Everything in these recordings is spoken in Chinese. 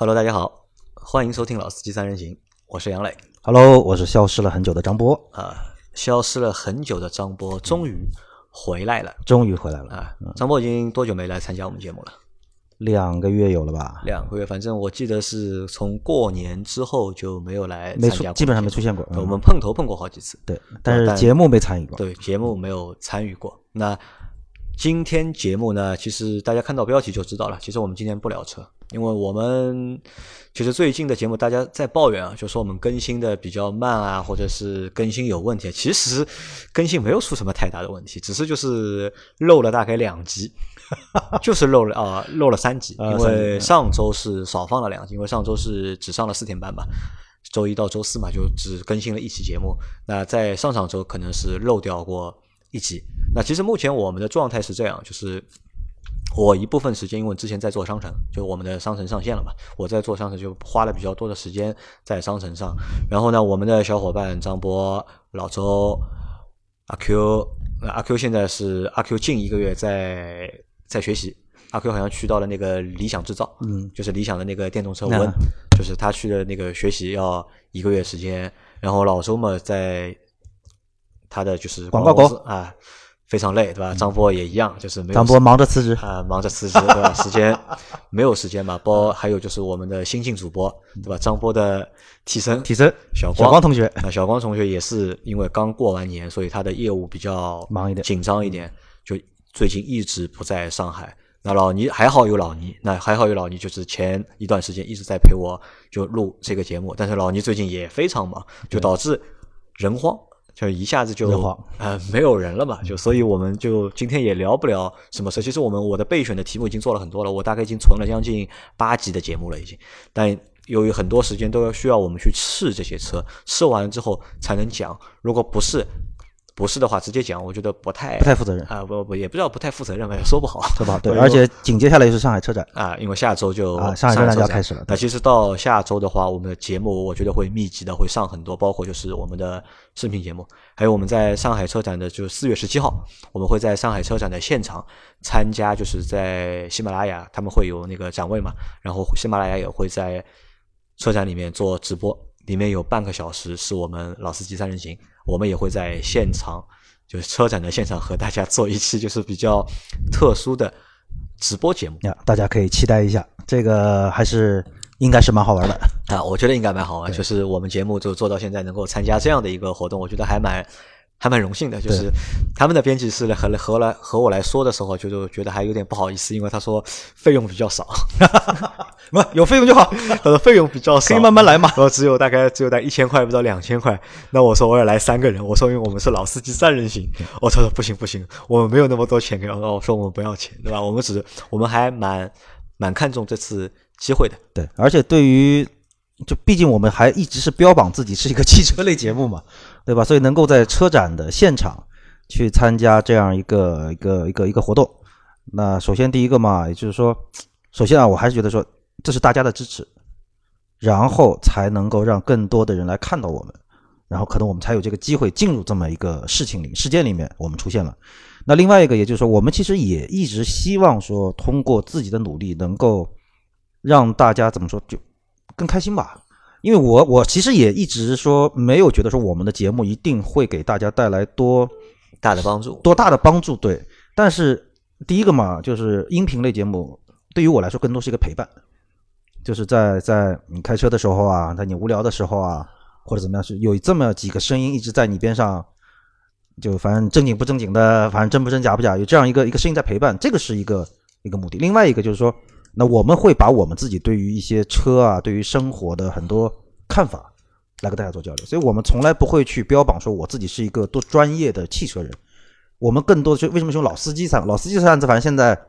Hello，大家好，欢迎收听老司机三人行，我是杨磊。Hello，我是消失了很久的张波，啊、消失了很久的张波终于回来了终于回来了，啊！张波已经多久没来参加我们节目了？两个月有了吧？两个月，反正我记得是从过年之后就没有来没出参加过，基本上没出现过对我嗯们碰头碰过好几次，对，但是节目没参与过。对节目没有参与过。那今天节目呢，其实大家看到标题就知道了。其实我们今天不聊车，因为我们其实最近的节目大家在抱怨啊，就说我们更新的比较慢啊，或者是更新有问题。其实更新没有出什么太大的问题，只是就是漏了大概两集，就是漏了啊、漏了三集，因为上周是少放了两集，因为上周是只上了四天班嘛。周一到周四嘛，就只更新了一期节目。那在上上周可能是漏掉过一集。那其实目前我们的状态是这样，就是我一部分时间因为之前在做商城，就我们的商城上线了嘛，我在做商城就花了比较多的时间在商城上。然后呢，我们的小伙伴张波、老周、阿 Q，那阿 Q 现在是阿 Q 近一个月在在学习。阿 Q 好像去到了那个理想制造，嗯，就是理想的那个电动车那温，就是他去的那个学习要一个月时间，然后老周嘛在他的就是广告公司狗啊，非常累，对吧？张波也一样，就是没有张波忙着辞职，啊、忙着辞职，对吧？时间没有时间嘛，包还有就是我们的新晋主播，对吧？张波的替身替身小光小光同学啊，小光同学也是因为刚过完年，所以他的业务比较忙一点紧张一点，就最近一直不在上海。那老倪还好有老倪，那还好有老倪，就是前一段时间一直在陪我就录这个节目，但是老倪最近也非常忙，就导致人慌。就一下子就呃没有人了嘛，就所以我们就今天也聊不了什么车。其实我们我的备选的题目已经做了很多了，我大概已经存了将近八集的节目了已经，但由于很多时间都要需要我们去试这些车，试完了之后才能讲。如果不是不是的话，直接讲，我觉得不太不太负责任。啊、不不也不知道不太负责任吧，也说不好，说不好？对，而且紧接下来就是上海车展，啊，因为下周就啊上海车展就要开始了那其实到下周的话，我们的节目我觉得会密集的会上很多，包括就是我们的视频节目，还有我们在上海车展的，就是四月十七号，我们会在上海车展的现场参加，就是在喜马拉雅他们会有那个展位嘛，然后喜马拉雅也会在车展里面做直播，里面有半个小时是我们老司机三人行，我们也会在现场，就是车展的现场和大家做一期就是比较特殊的直播节目。呀，大家可以期待一下，这个还是应该是蛮好玩的。啊，我觉得应该蛮好玩。就是我们节目就做到现在，能够参加这样的一个活动，我觉得还蛮还蛮荣幸的。就是他们的编辑是来和和来和我来说的时候，就是觉得还有点不好意思，因为他说费用比较少，不，有费用就好，他说费用比较少，可以慢慢来嘛。然后只有大概只有在一千块不到两千块，那我说我要来三个人，我说因为我们是老司机三人行，我说不行不行，我们没有那么多钱给，我我说我们不要钱，对吧？我们只是我们还蛮蛮看重这次机会的。对，而且对于就毕竟我们还一直是标榜自己是一个汽车类节目嘛，对吧？所以能够在车展的现场去参加这样一个一个一个一个活动，那首先第一个嘛，也就是说，首先啊，我还是觉得说这是大家的支持，然后才能够让更多的人来看到我们，然后可能我们才有这个机会进入这么一个事情里事件里面，我们出现了。那另外一个，也就是说，我们其实也一直希望说，通过自己的努力，能够让大家怎么说，就更开心吧。因为我我其实也一直说，没有觉得说我们的节目一定会给大家带来多大的帮助，多大的帮助，对。但是第一个嘛，就是音频类节目，对于我来说更多是一个陪伴，就是在在你开车的时候啊，在你无聊的时候啊，或者怎么样，是有这么几个声音一直在你边上，就反正正经不正经的，反正真不真假不假，有这样一个一个声音在陪伴，这个是一个一个目的。另外一个就是说，那我们会把我们自己对于一些车啊，对于生活的很多看法来跟大家做交流，所以我们从来不会去标榜说我自己是一个多专业的汽车人。我们更多的是为什么说老司机三老司机三字，反正现在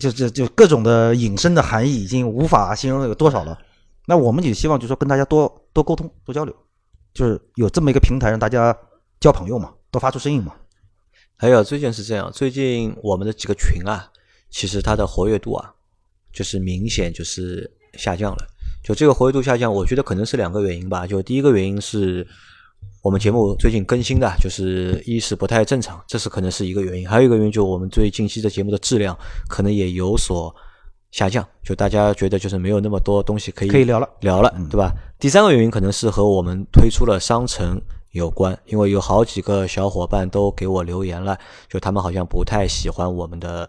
就就就各种的引申的含义已经无法形容有多少了。那我们也希望就是说跟大家多多沟通、多交流，就是有这么一个平台让大家交朋友嘛，多发出声音嘛。还有最近是这样，最近我们的几个群啊，其实它的活跃度啊，就是明显就是下降了。就这个活跃度下降，我觉得可能是两个原因吧。就第一个原因是我们节目最近更新的，就是一是不太正常，这是可能是一个原因；还有一个原因就是我们最近期的节目的质量可能也有所下降，就大家觉得就是没有那么多东西可以可以聊了聊了，对吧？第三个原因可能是和我们推出了商城有关，因为有好几个小伙伴都给我留言了，就他们好像不太喜欢我们的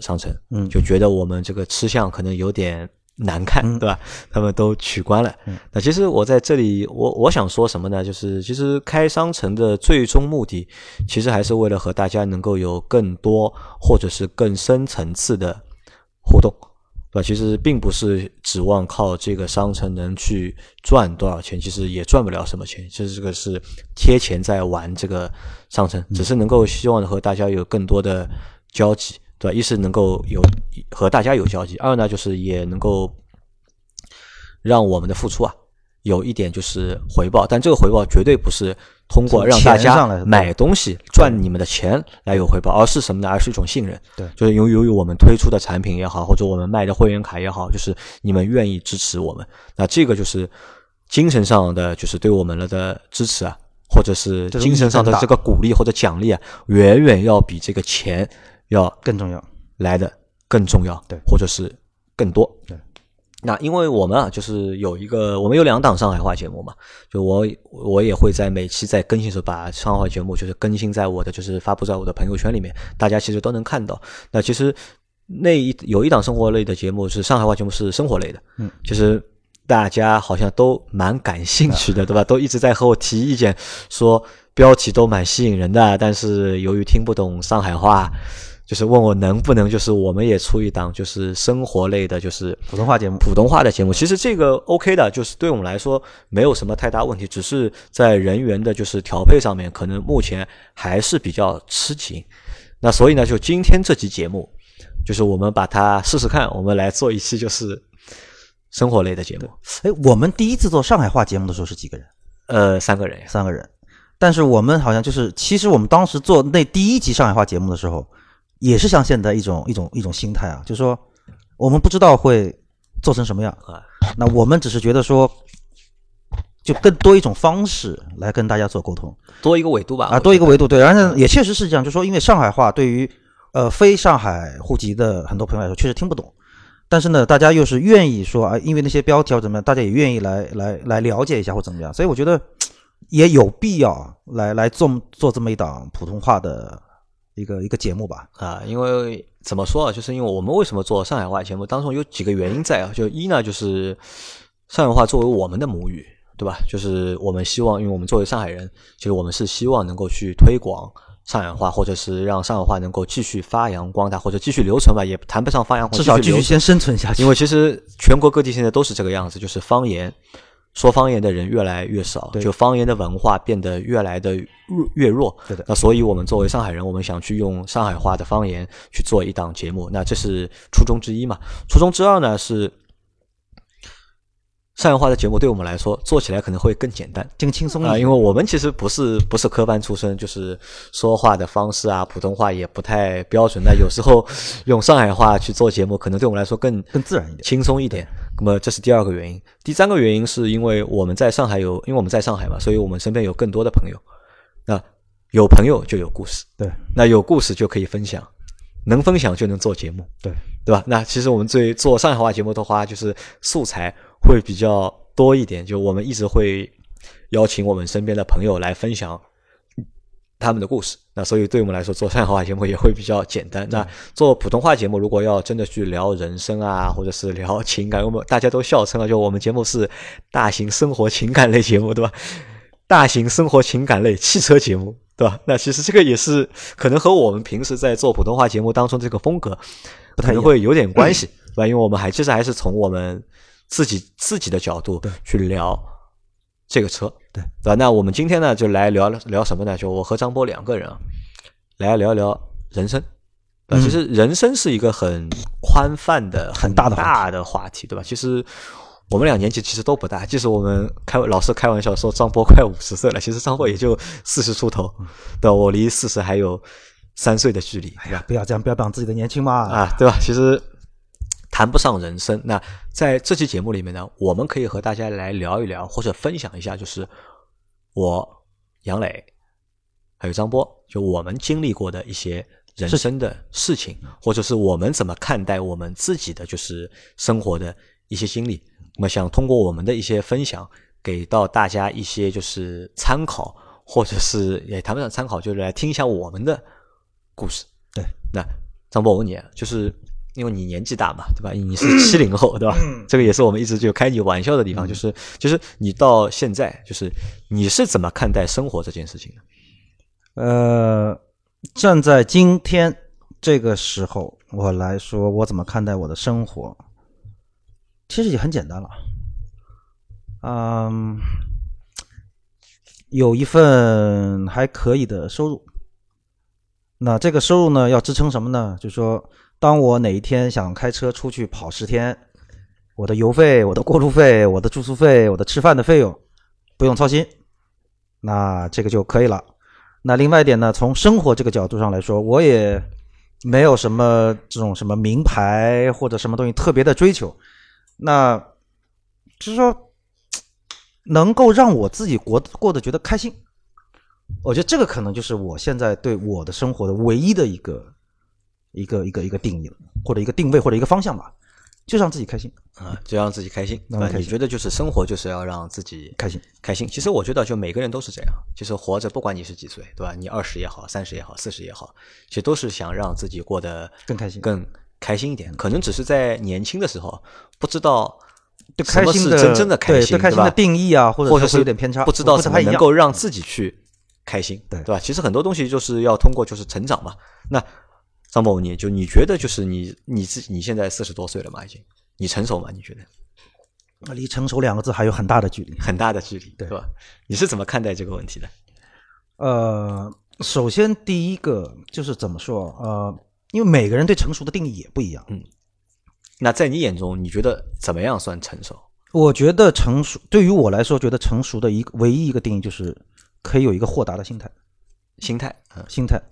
商城，嗯就觉得我们这个吃相可能有点难看，嗯 对吧？他们都取关了。嗯那其实我在这里，我我想说什么呢？就是其实开商城的最终目的，其实还是为了和大家能够有更多或者是更深层次的互动。对吧？其实并不是指望靠这个商城能去赚多少钱，其实也赚不了什么钱。其实这个是贴钱在玩这个商城，只是能够希望和大家有更多的交集，对吧？一是能够有和大家有交集，二呢就是也能够让我们的付出啊有一点就是回报，但这个回报绝对不是通过让大家买东西赚你们的钱来有回报，而是什么呢？而是一种信任。对就是由由于我们推出的产品也好，或者我们卖的会员卡也好，就是你们愿意支持我们，那这个就是精神上的，就是对我们了的支持啊，或者是精神上的这个鼓励或者奖励啊，远远要比这个钱要更重要。来的更重要，对或者是更多，对。那因为我们啊，就是有一个，我们有两档上海话节目嘛，就我我也会在每期在更新的时候把上海话节目就是更新在我的就是发布在我的朋友圈里面，大家其实都能看到。那其实那一有一档生活类的节目是上海话节目是生活类的，嗯，其实大家好像都蛮感兴趣的，对吧？都一直在和我提意见，说标题都蛮吸引人的，但是由于听不懂上海话。就是问我能不能，就是我们也出一档，就是生活类的，就是普通话节目普通话的节目。其实这个 OK 的，就是对我们来说没有什么太大问题，只是在人员的就是调配上面，可能目前还是比较吃紧。那所以呢，就今天这期节目，就是我们把它试试看，我们来做一期就是生活类的节目。哎，我们第一次做上海话节目的时候是几个人？呃，三个人，三个人。但是我们好像就是，其实我们当时做那第一集上海话节目的时候，也是像现在一种一种一种心态啊，就是说我们不知道会做成什么样。啊，那我们只是觉得说，就更多一种方式来跟大家做沟通。多一个维度吧。啊，多一个维度对，然后也确实是这样，就说因为上海话对于呃非上海户籍的很多朋友来说确实听不懂，但是呢大家又是愿意说啊，因为那些标题或怎么样，大家也愿意来来来了解一下或怎么样，所以我觉得也有必要来来做做这么一档普通话的一个一个节目吧。啊，因为怎么说啊，就是因为我们为什么做上海话节目，当中有几个原因在啊。就一呢，就是上海话作为我们的母语，对吧？就是我们希望，因为我们作为上海人，其实我们是希望能够去推广上海话，或者是让上海话能够继续发扬光大，或者继续留存吧，也谈不上发扬光大，至少继续先生存下去。因为其实全国各地现在都是这个样子，就是方言说方言的人越来越少，就方言的文化变得越来的弱越弱。对的那所以我们作为上海人，我们想去用上海话的方言去做一档节目，那这是初衷之一嘛。初衷之二呢是。上海话的节目对我们来说做起来可能会更简单啊，更轻松一点。因为我们其实不是不是科班出身，就是说话的方式啊，普通话也不太标准。那有时候用上海话去做节目，可能对我们来说更更自然一点轻松一点。那么这是第二个原因。第三个原因是因为我们在上海有，因为我们在上海嘛，所以我们身边有更多的朋友。那有朋友就有故事，对那有故事就可以分享，能分享就能做节目，对对吧？那其实我们最做上海话节目的话，就是素材会比较多一点，就我们一直会邀请我们身边的朋友来分享他们的故事。那所以对我们来说，做上海话节目也会比较简单。那做普通话节目，如果要真的去聊人生啊，或者是聊情感，我们大家都笑称啊，就我们节目是大型生活情感类节目，对吧？大型生活情感类汽车节目，对吧？那其实这个也是可能和我们平时在做普通话节目当中这个风格可能会有点关系，对吧？因为我们还其实还是从我们自己自己的角度去聊这个车，对对吧？那我们今天呢，就来聊聊什么呢？就我和张波两个人啊，来聊聊人生。啊，嗯其实人生是一个很宽泛的、很大的大的话题，对吧？其实我们俩年纪其实都不大，即使我们开老是开玩笑说张波快五十岁了，其实张波也就四十出头，对吧？我离四十还有三岁的距离，哎呀，不要这样标榜自己的年轻嘛。啊，对吧？其实谈不上人生。那在这期节目里面呢，我们可以和大家来聊一聊，或者分享一下，就是我杨磊还有张波，就我们经历过的一些人生的事情，或者是我们怎么看待我们自己的就是生活的一些经历。那么想通过我们的一些分享，给到大家一些就是参考，或者是也谈不上参考，就是来听一下我们的故事。对，那张波，我问你，就是因为你年纪大嘛，对吧？你是七零后，对吧？这个也是我们一直就开你玩笑的地方，就是就是你到现在，就是你是怎么看待生活这件事情的？呃。站在今天这个时候，我来说，我怎么看待我的生活？其实也很简单了，嗯，有一份还可以的收入。那这个收入呢，要支撑什么呢？就是说，当我哪一天想开车出去跑十天，我的油费、我的过路费、我的住宿费、我的吃饭的费用不用操心，那这个就可以了。那另外一点呢，从生活这个角度上来说，我也没有什么这种什么名牌或者什么东西特别的追求。那就是说，能够让我自己过过得觉得开心，我觉得这个可能就是我现在对我的生活的唯一的一个一个一个一个定义了，或者一个定位或者一个方向吧。就让自己开心啊，就让自己开心。那你觉得就是生活就是要让自己开心开心？其实我觉得就每个人都是这样，就是活着，不管你是几岁，对吧？你二十也好，三十也好，四十也好，其实都是想让自己过得更开心、更开心一点。可能只是在年轻的时候不知道对开心的真正的开心，对开心的定义啊，或者或者是有点偏差，不知道怎么能够让自己去开心，对对吧？其实很多东西就是要通过就是成长嘛。那张某，你就你觉得就是你你自己你现在四十多岁了嘛，已经。你成熟吗？你觉得？离成熟两个字还有很大的距离，很大的距离，对吧？你是怎么看待这个问题的？呃，首先第一个就是怎么说？呃，因为每个人对成熟的定义也不一样。嗯，那在你眼中，你觉得怎么样算成熟？我觉得成熟对于我来说，觉得成熟的一个唯一一个定义就是可以有一个豁达的心态，心态，心态。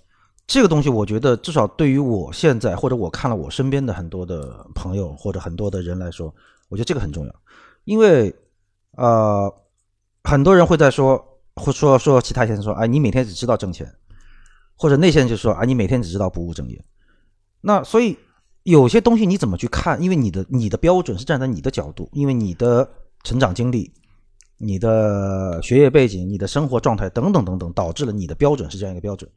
这个东西，我觉得至少对于我现在，或者我看了我身边的很多的朋友或者很多的人来说，我觉得这个很重要。因为，呃，很多人会在说，或说说其他先生说，哎，你每天只知道挣钱，或者那些人就说，啊，你每天只知道不务正业。那所以有些东西你怎么去看？因为你的你的标准是站在你的角度，因为你的成长经历、你的学业背景、你的生活状态等等等等，导致了你的标准是这样一个标准。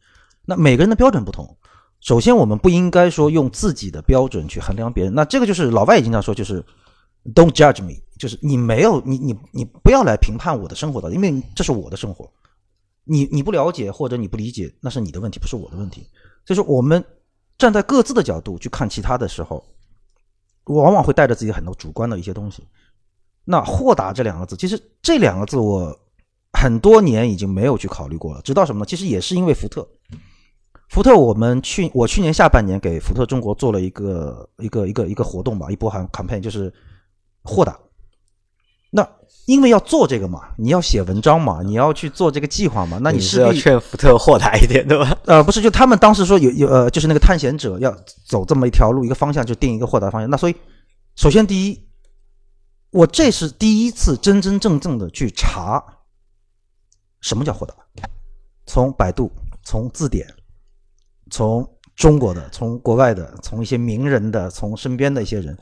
那每个人的标准不同，首先我们不应该说用自己的标准去衡量别人。那这个就是老外也经常说，就是 "Don't judge me"，就是你没有你你你不要来评判我的生活的，因为这是我的生活。你你不了解或者你不理解，那是你的问题，不是我的问题。就是我们站在各自的角度去看其他的时候，往往会带着自己很多主观的一些东西。那豁达这两个字，其实这两个字我很多年已经没有去考虑过了。直到什么呢？其实也是因为福特。福特，我们去我去年下半年给福特中国做了一个一个一个一个活动吧，一波行 campaign 就是豁达。那因为要做这个嘛，你要写文章嘛，你要去做这个计划嘛，那你是要劝福特豁达一点，对吧？呃，不是，就他们当时说有有呃，就是那个探险者要走这么一条路，一个方向就定一个豁达方向。那所以，首先第一，我这是第一次真真正正的去查什么叫豁达，从百度，从字典。从中国的，从国外的，从一些名人的，从身边的一些人，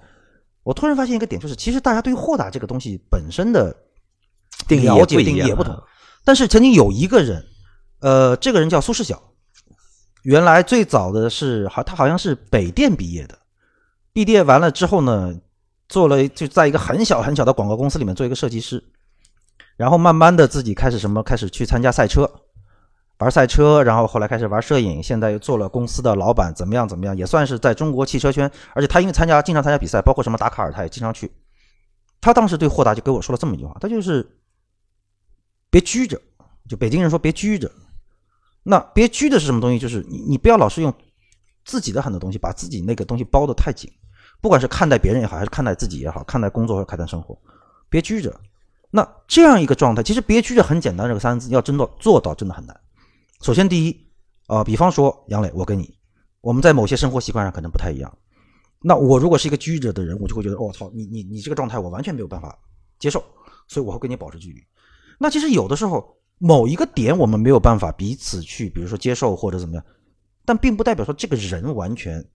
我突然发现一个点，就是其实大家对于豁达这个东西本身的定义也不同。但是曾经有一个人，呃，这个人叫苏世晓，原来最早的是好，他好像是北电毕业的，毕业完了之后呢，做了就在一个很小很小的广告公司里面做一个设计师，然后慢慢的自己开始什么，开始去参加赛车。玩赛车，然后后来开始玩摄影，现在又做了公司的老板，怎么样？怎么样？也算是在中国汽车圈。而且他因为参加，经常参加比赛，包括什么达卡尔，他也经常去。他当时对霍达就跟我说了这么一句话，他就是别拘着，就北京人说别拘着。那别拘着是什么东西？就是你你不要老是用自己的很多东西把自己那个东西包的太紧，不管是看待别人也好，还是看待自己也好，看待工作或者看待生活，别拘着。那这样一个状态，其实别拘着很简单，这个三个字要真的做到，真的很难。首先，第一，呃，比方说杨磊，我跟你，我们在某些生活习惯上可能不太一样。那我如果是一个居着的人，我就会觉得，我操，你你你这个状态我完全没有办法接受，所以我会跟你保持距离。那其实有的时候，某一个点我们没有办法彼此去，比如说接受或者怎么样，但并不代表说这个人完全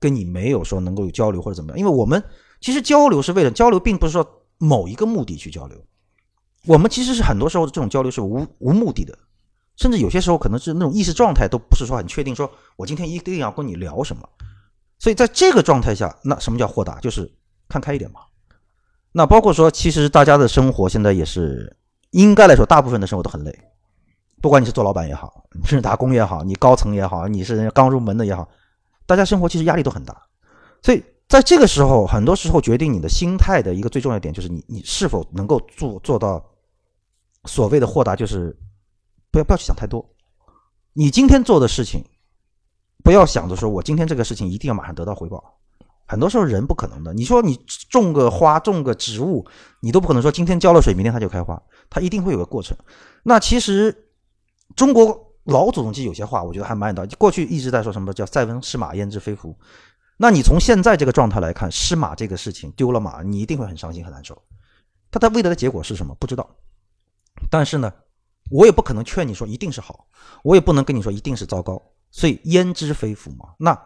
跟你没有说能够有交流或者怎么样。因为我们其实交流是为了交流，并不是说某一个目的去交流。我们其实是很多时候的这种交流是无无目的的，甚至有些时候可能是那种意识状态都不是说很确定，说我今天一定要跟你聊什么。所以在这个状态下，那什么叫豁达？就是看开一点嘛。那包括说，其实大家的生活现在也是应该来说，大部分的生活都很累。不管你是做老板也好，你是打工也好，你高层也好，你是刚入门的也好，大家生活其实压力都很大。所以在这个时候，很多时候决定你的心态的一个最重要点，就是你你是否能够做做到所谓的豁达，就是不要不要去想太多。你今天做的事情。不要想着说我今天这个事情一定要马上得到回报，很多时候人不可能的。你说你种个花，种个植物，你都不可能说今天浇了水，明天它就开花，它一定会有个过程。那其实中国老祖宗其实有些话，我觉得还蛮有道理。过去一直在说什么叫“塞翁失马，焉知非福”。那你从现在这个状态来看，失马这个事情丢了马，你一定会很伤心很难受。它它未来的结果是什么？不知道。但是呢，我也不可能劝你说一定是好，我也不能跟你说一定是糟糕。所以焉知非福嘛？那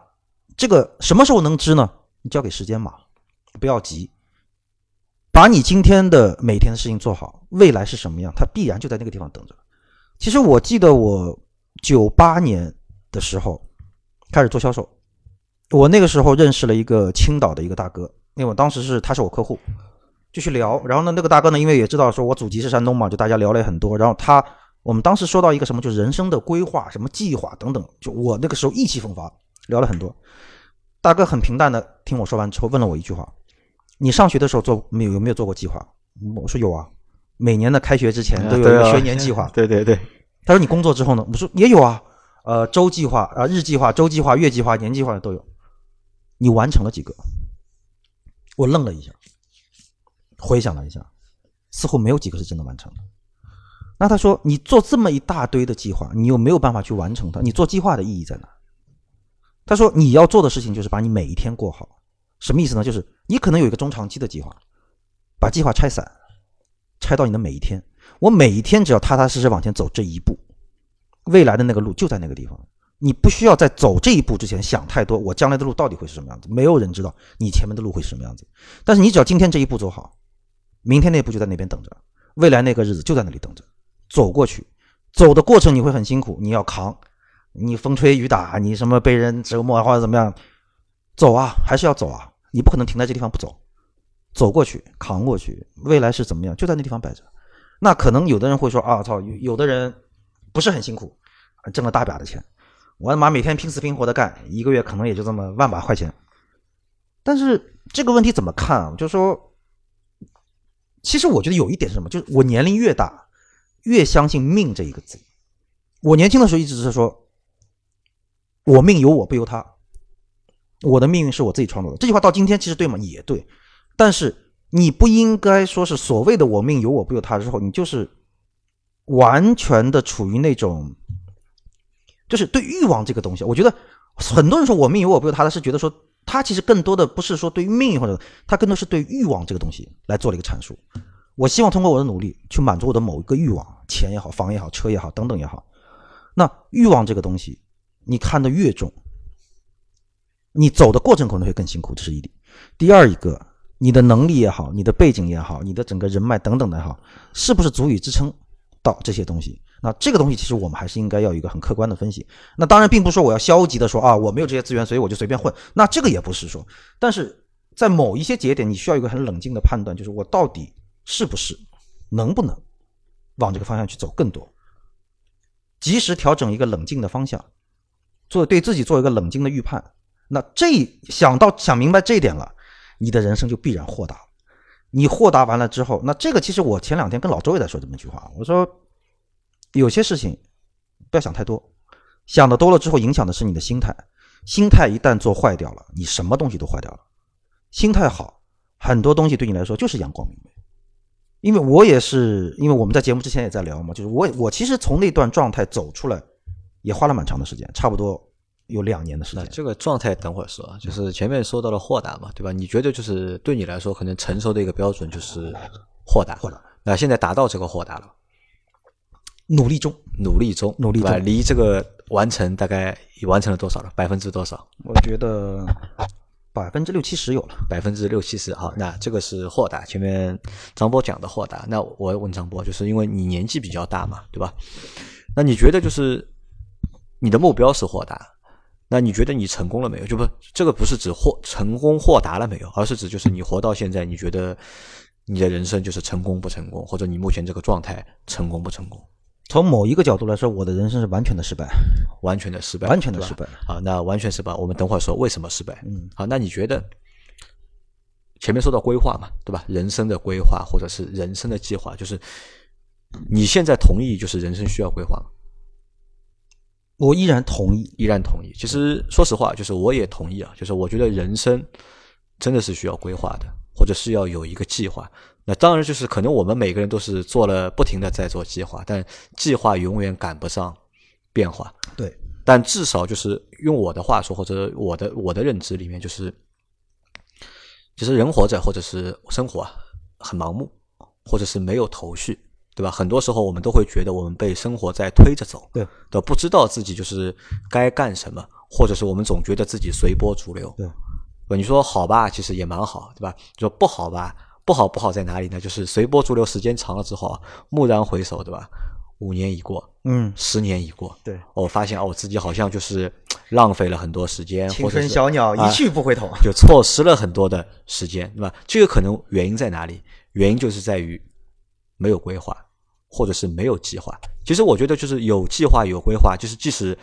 这个什么时候能知呢？你交给时间嘛，不要急，把你今天的每天的事情做好，未来是什么样，它必然就在那个地方等着。其实我记得我九八年的时候开始做销售，我那个时候认识了一个青岛的一个大哥，因为我当时是他是我客户，就去聊。然后呢，那个大哥呢，因为也知道说我祖籍是山东嘛，就大家聊了很多。然后他。我们当时说到一个什么，就是人生的规划、什么计划等等。就我那个时候意气风发，聊了很多。大哥很平淡的听我说完之后，问了我一句话：“你上学的时候做没有有没有做过计划？”我说有啊，每年的开学之前都有一个学年计划。对对对。他说：“你工作之后呢？”我说：“也有啊，呃，周计划啊，日计划、周计划、月计划、年计划都有。”你完成了几个？我愣了一下，回想了一下，似乎没有几个是真的完成的。那他说：“你做这么一大堆的计划，你又没有办法去完成它，你做计划的意义在哪？”他说：“你要做的事情就是把你每一天过好。什么意思呢？就是你可能有一个中长期的计划，把计划拆散，拆到你的每一天。我每一天只要踏踏实实往前走这一步，未来的那个路就在那个地方。你不需要在走这一步之前想太多，我将来的路到底会是什么样子？没有人知道你前面的路会是什么样子。但是你只要今天这一步走好，明天那步就在那边等着，未来那个日子就在那里等着。”走过去，走的过程你会很辛苦，你要扛，你风吹雨打，你什么被人折磨或者怎么样，走啊，还是要走啊，你不可能停在这地方不走，走过去，扛过去，未来是怎么样，就在那地方摆着。那可能有的人会说啊，操，有的人不是很辛苦，挣了大把的钱，我他妈每天拼死拼活的干，一个月可能也就这么万把块钱。但是这个问题怎么看啊？就是说，其实我觉得有一点是什么，就是我年龄越大。越相信命这一个字，我年轻的时候一直是说，我命由我不由他，我的命运是我自己创造的。这句话到今天其实对吗？也对。但是你不应该说是所谓的我命由我不由他之后，你就是完全的处于那种，就是对欲望这个东西。我觉得很多人说我命由我不由他，他是觉得说他其实更多的不是说对于命运或者他更多是对欲望这个东西来做了一个阐述。我希望通过我的努力去满足我的某一个欲望，钱也好，房也好，车也好，等等也好。那欲望这个东西，你看得越重，你走的过程可能会更辛苦，这是一点。第二一个，你的能力也好，你的背景也好，你的整个人脉等等的也好，是不是足以支撑到这些东西？那这个东西其实我们还是应该要有一个很客观的分析。那当然，并不是说我要消极的说啊，我没有这些资源，所以我就随便混。那这个也不是说，但是在某一些节点，你需要一个很冷静的判断，就是我到底。是不是能不能往这个方向去走更多？及时调整一个冷静的方向，做对自己做一个冷静的预判。那这想到想明白这一点了，你的人生就必然豁达。你豁达完了之后，那这个其实我前两天跟老周也在说这么一句话，我说有些事情不要想太多，想的多了之后影响的是你的心态。心态一旦做坏掉了，你什么东西都坏掉了。心态好，很多东西对你来说就是阳光明媚。因为我也是，因为我们在节目之前也在聊嘛，就是我我其实从那段状态走出来，也花了蛮长的时间，差不多有两年的时间。这个状态等会儿说，就是前面说到了豁达嘛，对吧？你觉得就是对你来说，可能成熟的一个标准就是豁达。豁达。那现在达到这个豁达了，努力中，努力中，努力中，离这个完成大概完成了多少了？百分之多少？我觉得百分之六七十有了。百分之六七十。好，那这个是豁达。前面张波讲的豁达，那我问张波，就是因为你年纪比较大嘛，对吧？那你觉得就是你的目标是豁达？那你觉得你成功了没有？就不这个不是指豁成功豁达了没有，而是指就是你活到现在，你觉得你的人生就是成功不成功，或者你目前这个状态成功不成功？从某一个角度来说，我的人生是完全的失败，完全的失败，完全的失败。好，那完全失败，我们等会儿说为什么失败。嗯，好，那你觉得前面说到规划嘛，对吧？人生的规划或者是人生的计划，就是你现在同意就是人生需要规划吗？我依然同意，依然同意。其实说实话，就是我也同意啊。就是我觉得人生真的是需要规划的，或者是要有一个计划。那当然，就是可能我们每个人都是做了不停的在做计划，但计划永远赶不上变化。对，但至少就是用我的话说，或者我的我的认知里面，就是其实人活着或者是生活啊，很盲目，或者是没有头绪。对吧？很多时候我们都会觉得我们被生活在推着走，对，都不知道自己就是该干什么，或者是我们总觉得自己随波逐流，对，你说好吧，其实也蛮好，对吧？说不好吧，不好不好在哪里呢？就是随波逐流时间长了之后啊，蓦然回首，对吧？五年已过，嗯，十年已过，对，我发现啊，我自己好像就是浪费了很多时间，青春小鸟一去不回头，就错失了很多的时间，对吧？这个可能原因在哪里？原因就是在于没有规划。或者是没有计划，其实我觉得就是有计划有规划，就是即使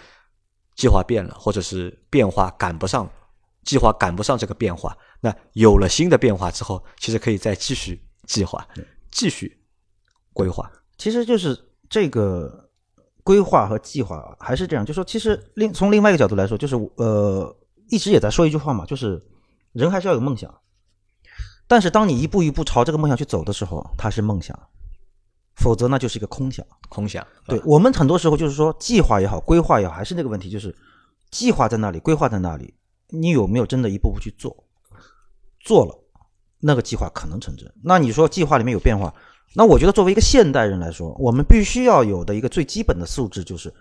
计划变了，或者是变化赶不上，计划赶不上这个变化，那有了新的变化之后，其实可以再继续计划，继续规划。其实就是这个规划和计划还是这样，就说其实另从另外一个角度来说，就是呃一直也在说一句话嘛，就是人还是要有梦想，但是当你一步一步朝这个梦想去走的时候，它是梦想。否则那就是一个空想，空想。对我们很多时候就是说，计划也好，规划也好，还是那个问题，就是计划在那里，规划在那里，你有没有真的一步步去做？做了，那个计划可能成真。那你说计划里面有变化，那我觉得作为一个现代人来说，我们必须要有的一个最基本的素质就是，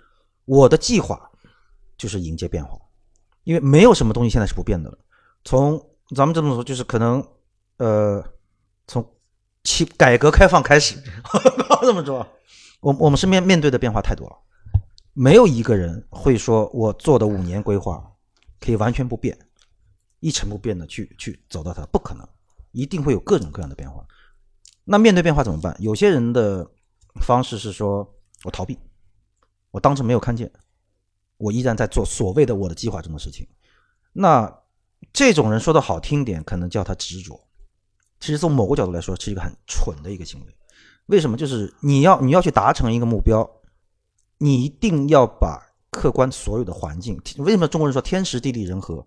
我的计划就是迎接变化，因为没有什么东西现在是不变的了。从咱们这么说，就是可能，呃，从。其改革开放开始，这么说，我我们身边面对的变化太多了，没有一个人会说我做的五年规划可以完全不变，一成不变的去去走到它，不可能，一定会有各种各样的变化。那面对变化怎么办？有些人的方式是说我逃避，我当成没有看见，我依然在做所谓的我的计划中的事情。那这种人说的好听点，可能叫他执着。其实从某个角度来说，是一个很蠢的一个行为。为什么？就是你要你要去达成一个目标，你一定要把客观所有的环境。为什么中国人说天时地利人和？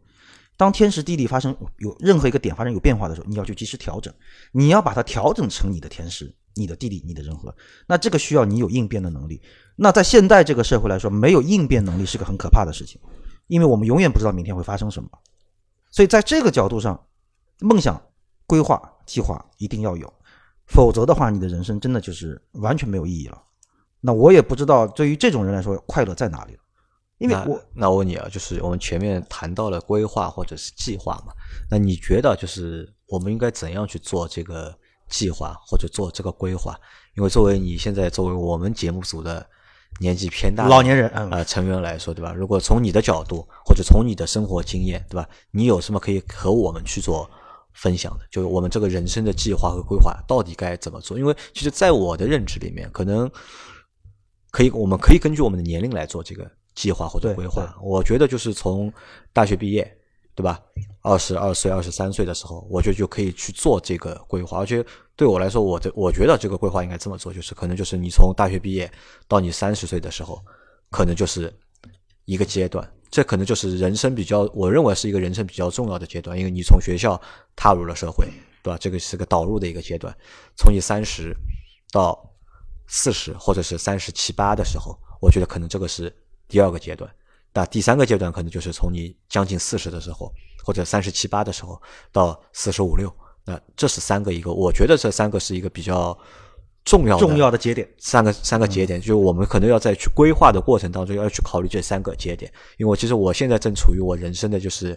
当天时地利发生有任何一个点发生有变化的时候，你要去及时调整。你要把它调整成你的天时、你的地利、你的人和。那这个需要你有应变的能力。那在现代这个社会来说，没有应变能力是个很可怕的事情，因为我们永远不知道明天会发生什么。所以在这个角度上，梦想。规划计划一定要有，否则的话，你的人生真的就是完全没有意义了。那我也不知道，对于这种人来说，快乐在哪里了？因为我那我问你啊，就是我们前面谈到了规划或者是计划嘛，那你觉得就是我们应该怎样去做这个计划或者做这个规划？因为作为你现在作为我们节目组的年纪偏大老年人啊成员来说，对吧？如果从你的角度或者从你的生活经验，对吧？你有什么可以和我们去做？分享的，就是我们这个人生的计划和规划到底该怎么做？因为其实，在我的认知里面，可能可以，我们可以根据我们的年龄来做这个计划或者规划。我觉得就是从大学毕业，对吧？二十二岁、二十三岁的时候，我觉得就可以去做这个规划。而且对我来说，我的我觉得这个规划应该这么做，就是可能就是你从大学毕业到你三十岁的时候，可能就是一个阶段。这可能就是人生比较，我认为是一个人生比较重要的阶段，因为你从学校踏入了社会，对吧？这个是个导入的一个阶段。从你三十到四十，或者是三十七八的时候，我觉得可能这个是第二个阶段。那第三个阶段可能就是从你将近四十的时候，或者三十七八的时候到四十五六，那这是三个一个，我觉得这三个是一个比较重要的重要的节点。三个三个节点，就是我们可能要在去规划的过程当中要去考虑这三个节点，因为我其实我现在正处于我人生的就是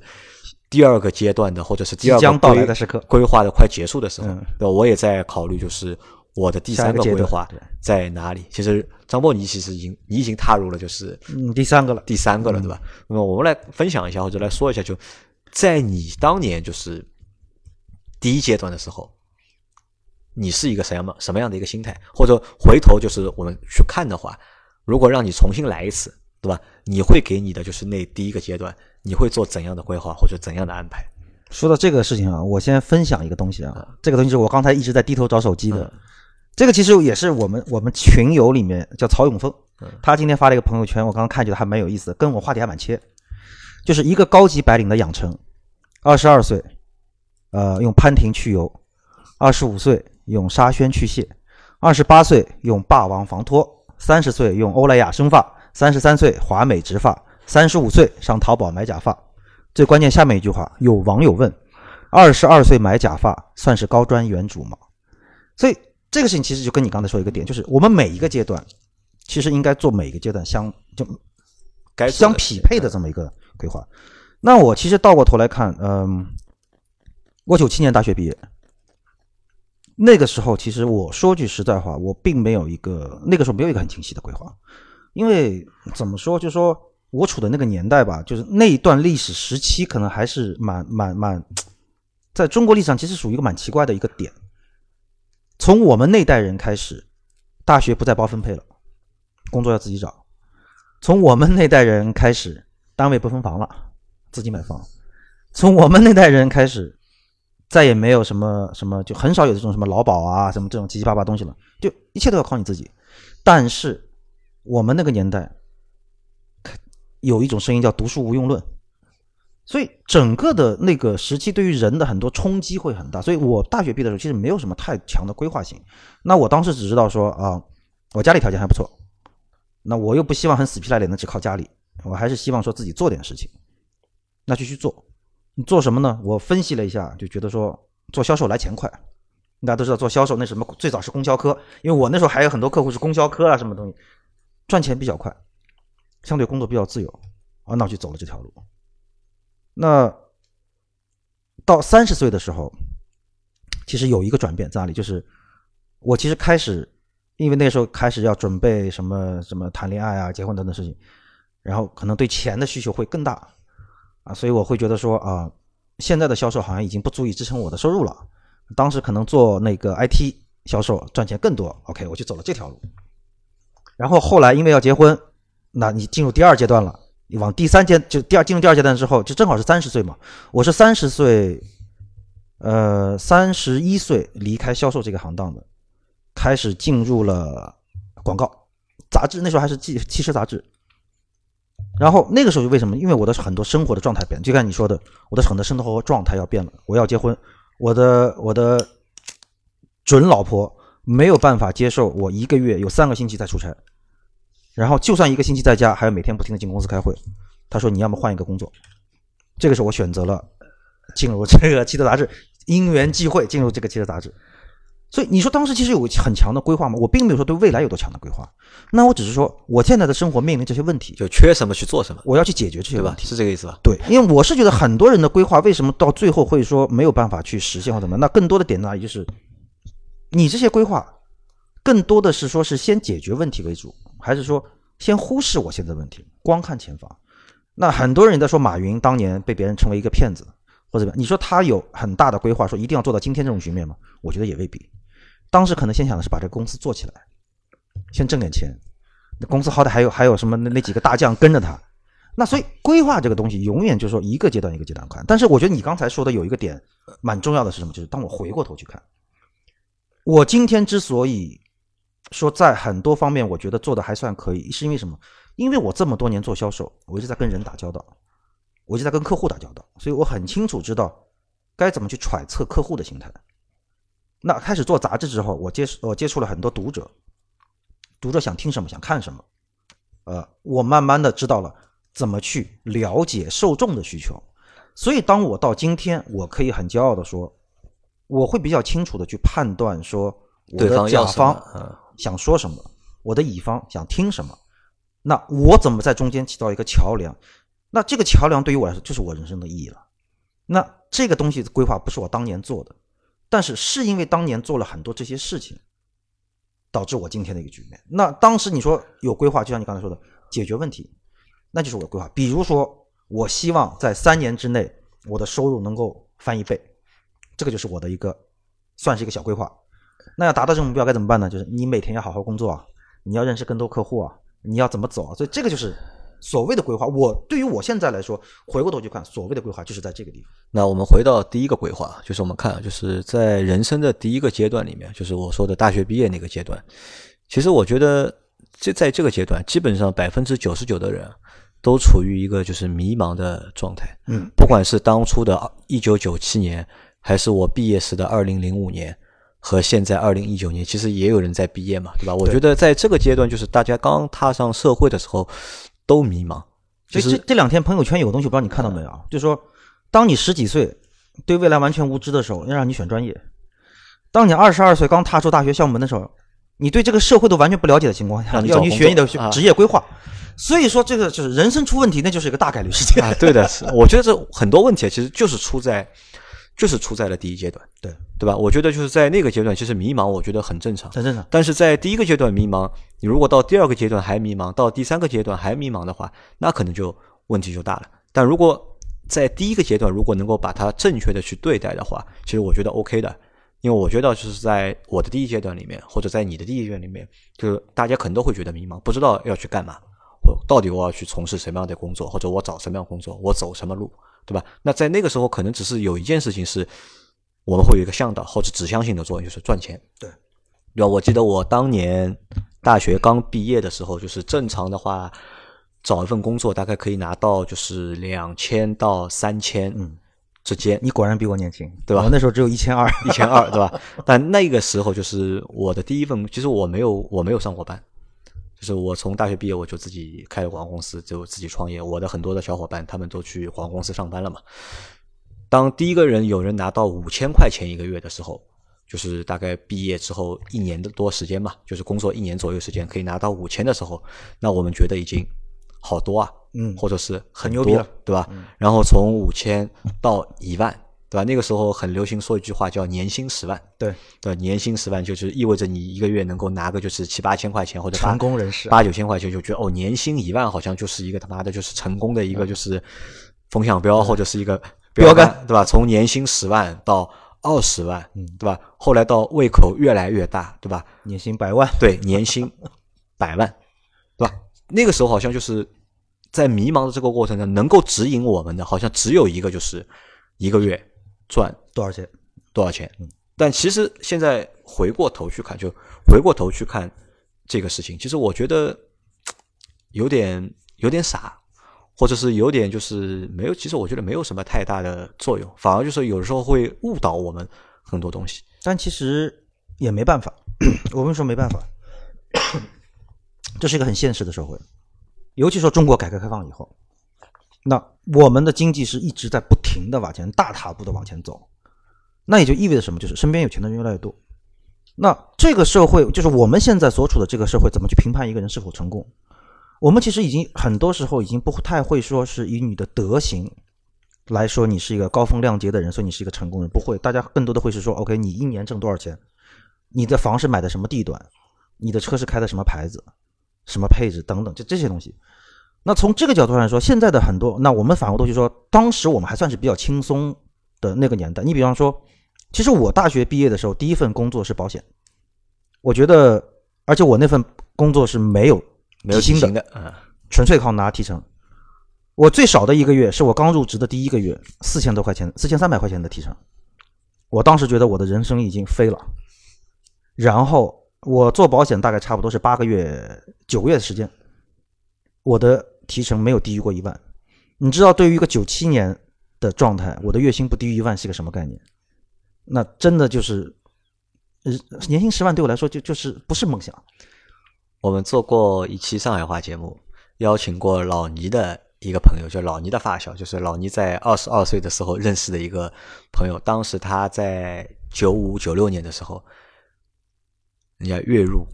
第二个阶段的，或者是第二个即将到来的时刻规划的快结束的时候，嗯对，我也在考虑就是我的第三个规划在哪里。其实张波，你其实已经你已经踏入了就是嗯，第三个了，第三个了，对吧？那么我们来分享一下，或者来说一下，就在你当年就是第一阶段的时候，你是一个什么什么样的一个心态？或者回头就是我们去看的话，如果让你重新来一次，对吧？你会给你的就是那第一个阶段，你会做怎样的规划或者怎样的安排？说到这个事情啊，我先分享一个东西啊，这个东西是我刚才一直在低头找手机的。这个其实也是我们我们群友里面叫曹永峰，他今天发了一个朋友圈，我刚刚看觉得还蛮有意思的，跟我话题还蛮切。就是一个高级白领的养成，二十二岁，呃，用潘婷去油；二十五岁用沙宣去屑；二十八岁用霸王防脱；三十岁用欧莱雅生发；三十三岁华美植发；三十五岁上淘宝买假发。最关键下面一句话，有网友问：二十二岁买假发算是高专原主吗？所以这个事情其实就跟你刚才说一个点，就是我们每一个阶段，其实应该做每一个阶段相就该相匹配的这么一个规划。那我其实倒过头来看，嗯，我九七年大学毕业，那个时候其实我说句实在话，我并没有一个那个时候没有一个很清晰的规划，因为怎么说，就是说我处的那个年代吧，就是那一段历史时期，可能还是蛮蛮蛮，在中国历史上其实属于一个蛮奇怪的一个点。从我们那代人开始，大学不再包分配了，工作要自己找。从我们那代人开始，单位不分房了，自己买房。从我们那代人开始，再也没有什么什么，就很少有这种什么劳保啊，什么这种七七八八东西了，就一切都要靠你自己。但是我们那个年代，有一种声音叫“读书无用论”，所以整个的那个时期对于人的很多冲击会很大。所以我大学毕业的时候，其实没有什么太强的规划性。那我当时只知道说啊，我家里条件还不错，那我又不希望很死皮赖脸的只靠家里，我还是希望说自己做点事情，那就去做。你做什么呢？我分析了一下，就觉得说做销售来钱快。大家都知道做销售那什么最早是供销科，因为我那时候还有很多客户是供销科啊，什么东西赚钱比较快，相对工作比较自由啊，那我就走了这条路。那到三十岁的时候，其实有一个转变在哪里？就是我其实开始，因为那时候开始要准备什么什么谈恋爱啊、结婚等等事情，然后可能对钱的需求会更大啊，所以我会觉得说啊，现在的销售好像已经不足以支撑我的收入了。当时可能做那个 IT 销售赚钱更多，OK，我就走了这条路。然后后来因为要结婚，那你进入第二阶段了。往第三阶就第二进入第二阶段之后，就正好是三十岁嘛。我是三十岁，呃，三十一岁离开销售这个行当的，开始进入了广告杂志，那时候还是汽汽车杂志。然后那个时候就为什么？因为我的很多生活的状态变，就像你说的，我的很多生活状态要变了。我要结婚，我的我的准老婆没有办法接受我一个月有三个星期在出差。然后就算一个星期在家，还要每天不停的进公司开会。他说：“你要么换一个工作。”这个时候我选择了进入这个汽车杂志，因缘际会进入这个汽车杂志。所以你说当时其实有很强的规划吗？我并没有说对未来有多强的规划。那我只是说我现在的生活面临这些问题，就缺什么去做什么，我要去解决这些？问题。是这个意思吧？对，因为我是觉得很多人的规划为什么到最后会说没有办法去实现或怎么样？那更多的点呢，也就是你这些规划更多的是说是先解决问题为主，还是说先忽视我现在的问题，光看前方？那很多人在说马云当年被别人称为一个骗子，或者你说他有很大的规划，说一定要做到今天这种局面吗？我觉得也未必。当时可能先想的是把这个公司做起来，先挣点钱。那公司好歹还有还有什么那那几个大将跟着他，那所以规划这个东西永远就是说一个阶段一个阶段看。但是我觉得你刚才说的有一个点蛮重要的是什么？就是当我回过头去看，我今天之所以说在很多方面我觉得做的还算可以，是因为什么？因为我这么多年做销售，我一直在跟人打交道，我一直在跟客户打交道，所以我很清楚知道该怎么去揣测客户的心态。那开始做杂志之后，我接我接触了很多读者，读者想听什么，想看什么，呃，我慢慢的知道了怎么去了解受众的需求。所以当我到今天，我可以很骄傲的说，我会比较清楚的去判断说我的甲方想说什么，我的乙方想听什么，那我怎么在中间起到一个桥梁？那这个桥梁对于我来说就是我人生的意义了。那这个东西的规划不是我当年做的，但是是因为当年做了很多这些事情，导致我今天的一个局面。那当时你说有规划，就像你刚才说的，解决问题，那就是我的规划。比如说，我希望在三年之内，我的收入能够翻一倍，这个就是我的一个算是一个小规划。那要达到这个目标该怎么办呢？就是你每天要好好工作啊，你要认识更多客户啊，你要怎么走啊？所以这个就是所谓的规划。我对于我现在来说，回过头去看，所谓的规划就是在这个地方。那我们回到第一个规划，就是我们看，就是在人生的第一个阶段里面，就是我说的大学毕业那个阶段。其实我觉得，这在这个阶段，基本上百分之九十九的人都处于一个就是迷茫的状态。嗯，不管是当初的一九九七年，还是我毕业时的二零零五年，和现在二零一九年，其实也有人在毕业嘛，对吧？我觉得在这个阶段，就是大家刚踏上社会的时候，都迷茫。就是所以这这两天朋友圈有个东西，我不知道你看到没有啊？就是说，当你十几岁对未来完全无知的时候，要让你选专业；当你二十二岁刚踏出大学校门的时候，你对这个社会都完全不了解的情况下，让你要你选你的职业规划。所以说，这个就是人生出问题，那就是一个大概率事件。啊，对的，是，我觉得这很多问题其实就是出在，就是出在了第一阶段，对，对吧？我觉得就是在那个阶段，其实迷茫，我觉得很正常。很正常。但是在第一个阶段迷茫，你如果到第二个阶段还迷茫，到第三个阶段还迷茫的话，那可能就问题就大了。但如果在第一个阶段，如果能够把它正确的去对待的话，其实我觉得 OK 的。因为我觉得就是在我的第一阶段里面，或者在你的第一阶段里面，就是大家可能都会觉得迷茫，不知道要去干嘛，我到底我要去从事什么样的工作，或者我找什么样的工作，我走什么路，对吧？那在那个时候，可能只是有一件事情是，我们会有一个向导或者指向性的作用，就是赚钱。对，对吧？我记得我当年大学刚毕业的时候，就是正常的话，找一份工作大概可以拿到就是两千到三千嗯之间，你果然比我年轻，对吧我那时候只有一千二。一千二，对吧？但那个时候就是我的第一份，其实我没有我没有上过班，就是我从大学毕业我就自己开了广告公司，就自己创业。我的很多的小伙伴他们都去广告公司上班了嘛。当第一个人有人拿到五千块钱一个月的时候，就是大概毕业之后一年的多时间嘛，就是工作一年左右时间可以拿到五千的时候，那我们觉得已经好多啊，嗯或者是很多牛逼了，对吧？然后从五千到一万，对吧？那个时候很流行说一句话叫年薪十万，对，对，年薪十万就是意味着你一个月能够拿个就是七八千块钱或者成功人士啊八九千块钱，就觉得哦，年薪一万好像就是一个他妈的就是成功的一个就是风向标或者是一个标杆杆，对吧？从年薪十万到二十万，嗯对吧？后来到胃口越来越大，对吧？年薪百万。对，年薪百万，对吧？那个时候好像就是在迷茫的这个过程中，能够指引我们的，好像只有一个，就是一个月赚多少钱？多少钱。嗯但其实现在回过头去看，就回过头去看这个事情，其实我觉得有点有点傻，或者是有点就是没有，其实我觉得没有什么太大的作用，反而就是有时候会误导我们很多东西。但其实也没办法，我们说没办法，这是一个很现实的社会，尤其说中国改革开放以后，那我们的经济是一直在不停的往前大踏步的往前走，那也就意味着什么？就是身边有钱的人越来越多。那这个社会，就是我们现在所处的这个社会，怎么去评判一个人是否成功？我们其实已经很多时候已经不太会说是以你的德行来说你是一个高风亮节的人，所以你是一个成功人，不会。大家更多的会是说，OK，你一年挣多少钱？你的房是买的什么地段？你的车是开的什么牌子？什么配置等等，就这些东西。那从这个角度上来说，现在的很多，那我们反过头去说，当时我们还算是比较轻松的那个年代。你比方说，其实我大学毕业的时候，第一份工作是保险，我觉得，而且我那份工作是没有没有底薪的，纯粹靠拿提成。我最少的一个月是我刚入职的第一个月，四千多块钱，四千三百块钱的提成。我当时觉得我的人生已经飞了。然后我做保险大概差不多是八个月、九个月的时间，我的提成没有低于过一万。你知道，对于一个九七年的状态，我的月薪不低于一万是个什么概念？那真的就是，呃，年薪十万对我来说就就是不是梦想。我们做过一期上海话节目，邀请过老倪的一个朋友，就老倪的发小，就是老倪在二十二岁的时候认识的一个朋友。当时他在九五九六年的时候，人家月入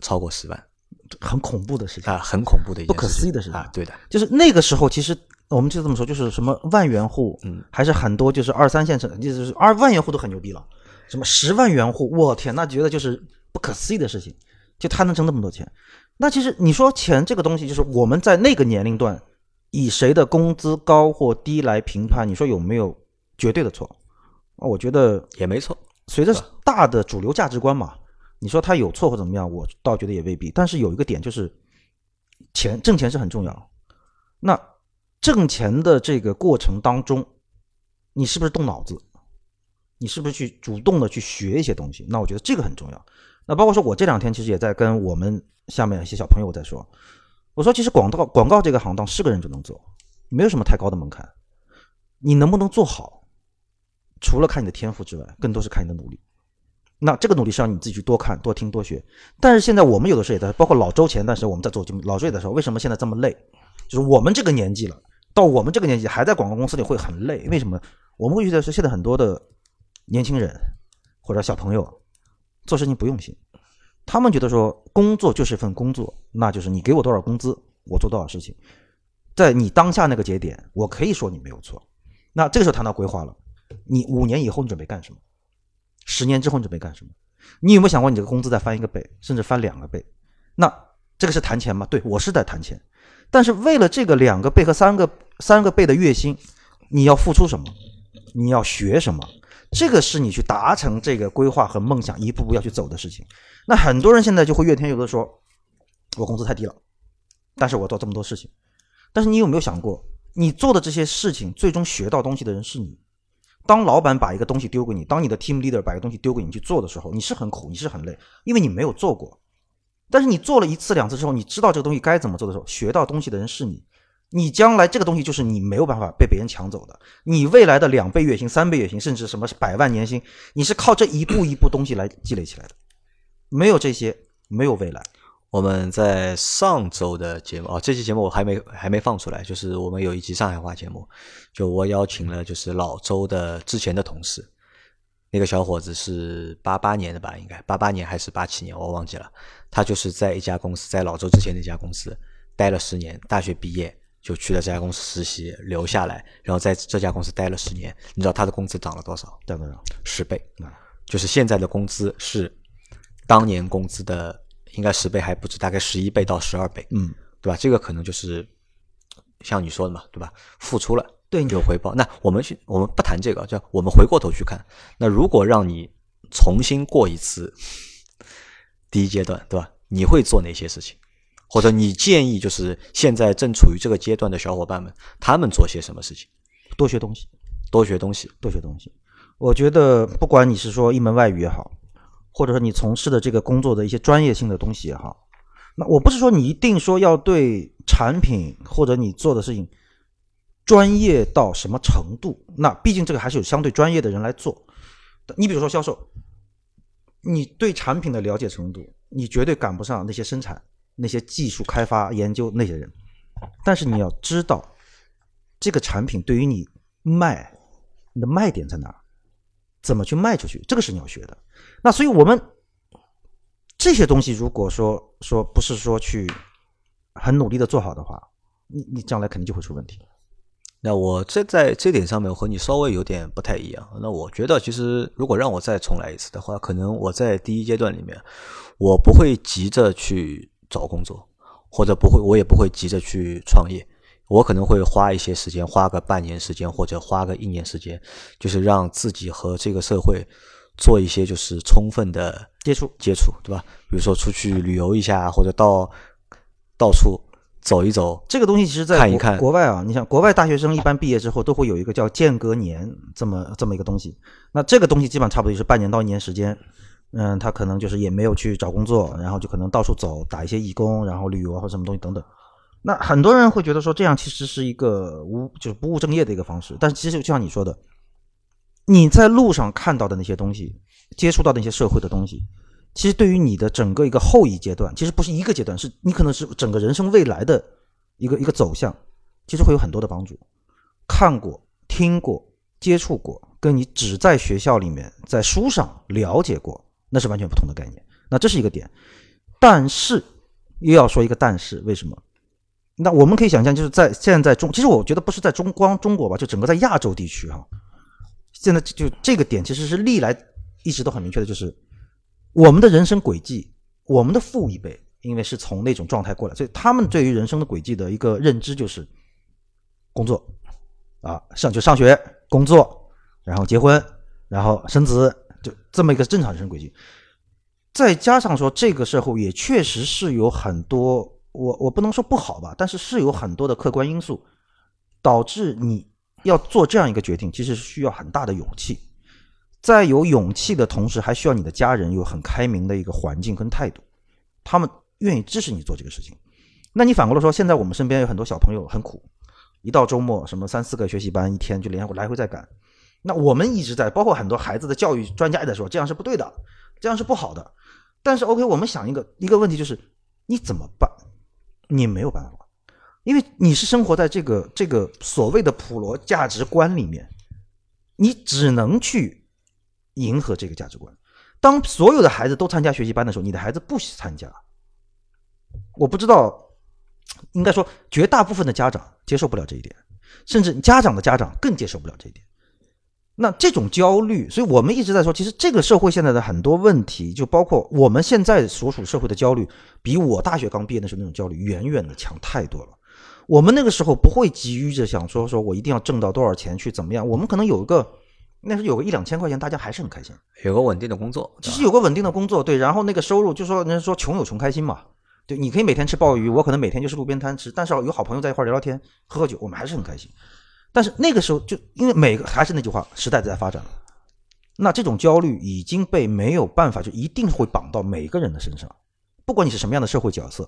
超过十万很恐怖的事情啊，很恐怖的一件不可思议的事情啊！对的，就是那个时候，其实我们就这么说，就是什么万元户，嗯，还是很多就是二三线城，就是二万元户都很牛逼了。什么十万元户，我天，那觉得就是不可思议的事情，就他能挣那么多钱。那其实你说钱这个东西，就是我们在那个年龄段，以谁的工资高或低来评判，你说有没有绝对的错？我觉得也没错。随着大的主流价值观嘛，你说他有错或怎么样，我倒觉得也未必。但是有一个点就是，钱挣钱是很重要。那挣钱的这个过程当中，你是不是动脑子？你是不是去主动的去学一些东西？那我觉得这个很重要。那包括说，我这两天其实也在跟我们下面一些小朋友在说，我说其实广告广告这个行当是个人就能做，没有什么太高的门槛。你能不能做好？除了看你的天赋之外，更多是看你的努力。那这个努力是让你自己去多看、多听、多学。但是现在我们有的时候也在，包括老周前段时间我们在做节目，老周也在说，为什么现在这么累？就是我们这个年纪了，到我们这个年纪还在广告公司里会很累。为什么？我们会觉得说，现在很多的年轻人或者小朋友做事情不用心，他们觉得说工作就是一份工作，那就是你给我多少工资，我做多少事情，在你当下那个节点，我可以说你没有错。那这个时候谈到规划了。你五年以后你准备干什么？十年之后你准备干什么？你有没有想过你这个工资再翻一个倍，甚至翻两个倍？那这个是谈钱吗？对我是在谈钱，但是为了这个两个倍和三个三个倍的月薪，你要付出什么？你要学什么？这个是你去达成这个规划和梦想一步步要去走的事情。那很多人现在就会怨天尤地说，我工资太低了，但是我做这么多事情。但是你有没有想过，你做的这些事情最终学到东西的人是你？当老板把一个东西丢给你，当你的 team leader 把一个东西丢给你去做的时候，你是很苦，你是很累，因为你没有做过。但是你做了一次两次之后，你知道这个东西该怎么做的时候，学到东西的人是你，你将来这个东西就是你没有办法被别人抢走的。你未来的两倍月薪、三倍月薪，甚至什么百万年薪，你是靠这一步一步东西来积累起来的。没有这些，没有未来。我们在上周的节目啊，这期节目我还没还没放出来，就是我们有一集上海话节目，就我邀请了就是老周的之前的同事，那个小伙子是八八年的吧，应该八八年还是八七年，我忘记了。他就是在一家公司，在老周之前那家公司待了十年，大学毕业就去了这家公司实习，留下来，然后在这家公司待了十年。你知道他的工资涨了多少？涨多少？十倍。就是现在的工资是当年工资的。应该十倍还不止，大概十一倍到十二倍，嗯，对吧？这个可能就是像你说的嘛，对吧？付出了，对，有回报。那我们去，我们不谈这个，就我们回过头去看，那如果让你重新过一次第一阶段，对吧？你会做哪些事情？或者你建议就是现在正处于这个阶段的小伙伴们，他们做些什么事情？多学东西，多学东西，多学东西。我觉得，不管你是说一门外语也好。或者说你从事的这个工作的一些专业性的东西也好，那我不是说你一定说要对产品或者你做的事情专业到什么程度，那毕竟这个还是有相对专业的人来做。你比如说销售，你对产品的了解程度，你绝对赶不上那些生产、那些技术开发研究那些人。但是你要知道，这个产品对于你卖，你的卖点在哪儿？怎么去卖出去？这个是你要学的。那所以，我们这些东西，如果说说不是说去很努力的做好的话，你你将来肯定就会出问题。那我这在这点上面和你稍微有点不太一样。那我觉得，其实如果让我再重来一次的话，可能我在第一阶段里面，我不会急着去找工作，或者不会，我也不会急着去创业。我可能会花一些时间，花个半年时间或者花个一年时间，就是让自己和这个社会做一些就是充分的接触接触，对吧？比如说出去旅游一下，或者到到处走一走。这个东西其实，在看一看国外啊，你想国外大学生一般毕业之后都会有一个叫间隔年这么这么一个东西。那这个东西基本上差不多就是半年到一年时间。嗯，他可能就是也没有去找工作，然后就可能到处走，打一些义工，然后旅游或者什么东西等等。那很多人会觉得说这样其实是一个无就是不务正业的一个方式，但其实就像你说的，你在路上看到的那些东西，接触到的那些社会的东西，其实对于你的整个一个后一阶段，其实不是一个阶段，是你可能是整个人生未来的一个一个走向，其实会有很多的帮助。看过、听过、接触过，跟你只在学校里面在书上了解过，那是完全不同的概念。那这是一个点，但是又要说一个但是，为什么？那我们可以想象，就是在现在中，其实我觉得不是在中光中国吧，就整个在亚洲地区哈，现在就这个点其实是历来一直都很明确的，就是我们的人生轨迹，我们的父一辈，因为是从那种状态过来，所以他们对于人生的轨迹的一个认知就是工作啊，上就上学、工作，然后结婚，然后生子，就这么一个正常人生轨迹。再加上说，这个社会也确实是有很多。我我不能说不好吧，但是是有很多的客观因素导致你要做这样一个决定，其实是需要很大的勇气。在有勇气的同时，还需要你的家人有很开明的一个环境跟态度，他们愿意支持你做这个事情。那你反过来说，现在我们身边有很多小朋友很苦，一到周末什么三四个学习班，一天就连来回在赶。那我们一直在，包括很多孩子的教育专家也在说，这样是不对的，这样是不好的。但是 OK，我们想一个一个问题就是，你怎么办？你没有办法，因为你是生活在这个这个所谓的普罗价值观里面，你只能去迎合这个价值观。当所有的孩子都参加学习班的时候，你的孩子不许参加。我不知道，应该说绝大部分的家长接受不了这一点，甚至家长的家长更接受不了这一点。那这种焦虑，所以我们一直在说，其实这个社会现在的很多问题，就包括我们现在所处社会的焦虑，比我大学刚毕业的时候那种焦虑远远的强太多了。我们那个时候不会急于着想说说我一定要挣到多少钱去怎么样，我们可能有一个那时候有个一两千块钱，大家还是很开心，有个稳定的工作，其实有个稳定的工作，对，然后那个收入就说人家说穷有穷开心嘛，对，你可以每天吃鲍鱼，我可能每天就是路边摊吃，但是有好朋友在一块聊聊天，喝喝酒，我们还是很开心。但是那个时候，就因为每个还是那句话，时代在发展了，那这种焦虑已经被没有办法，就一定会绑到每个人的身上，不管你是什么样的社会角色，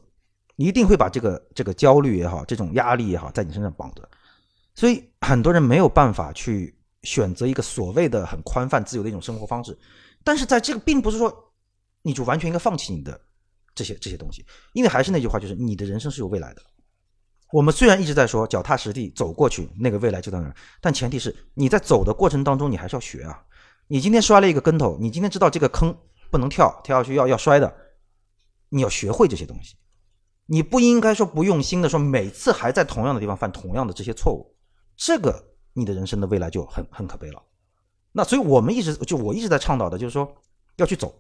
你一定会把这个这个焦虑也好，这种压力也好，在你身上绑着。所以很多人没有办法去选择一个所谓的很宽泛自由的一种生活方式。但是在这个并不是说你就完全应该放弃你的这些这些东西，因为还是那句话，就是你的人生是有未来的。我们虽然一直在说脚踏实地走过去，那个未来就在那儿，但前提是你在走的过程当中，你还是要学啊。你今天摔了一个跟头，你今天知道这个坑不能跳，跳下去要要摔的，你要学会这些东西。你不应该说不用心的说每次还在同样的地方犯同样的这些错误，这个你的人生的未来就很很可悲了。那所以我们一直就我一直在倡导的就是说要去走，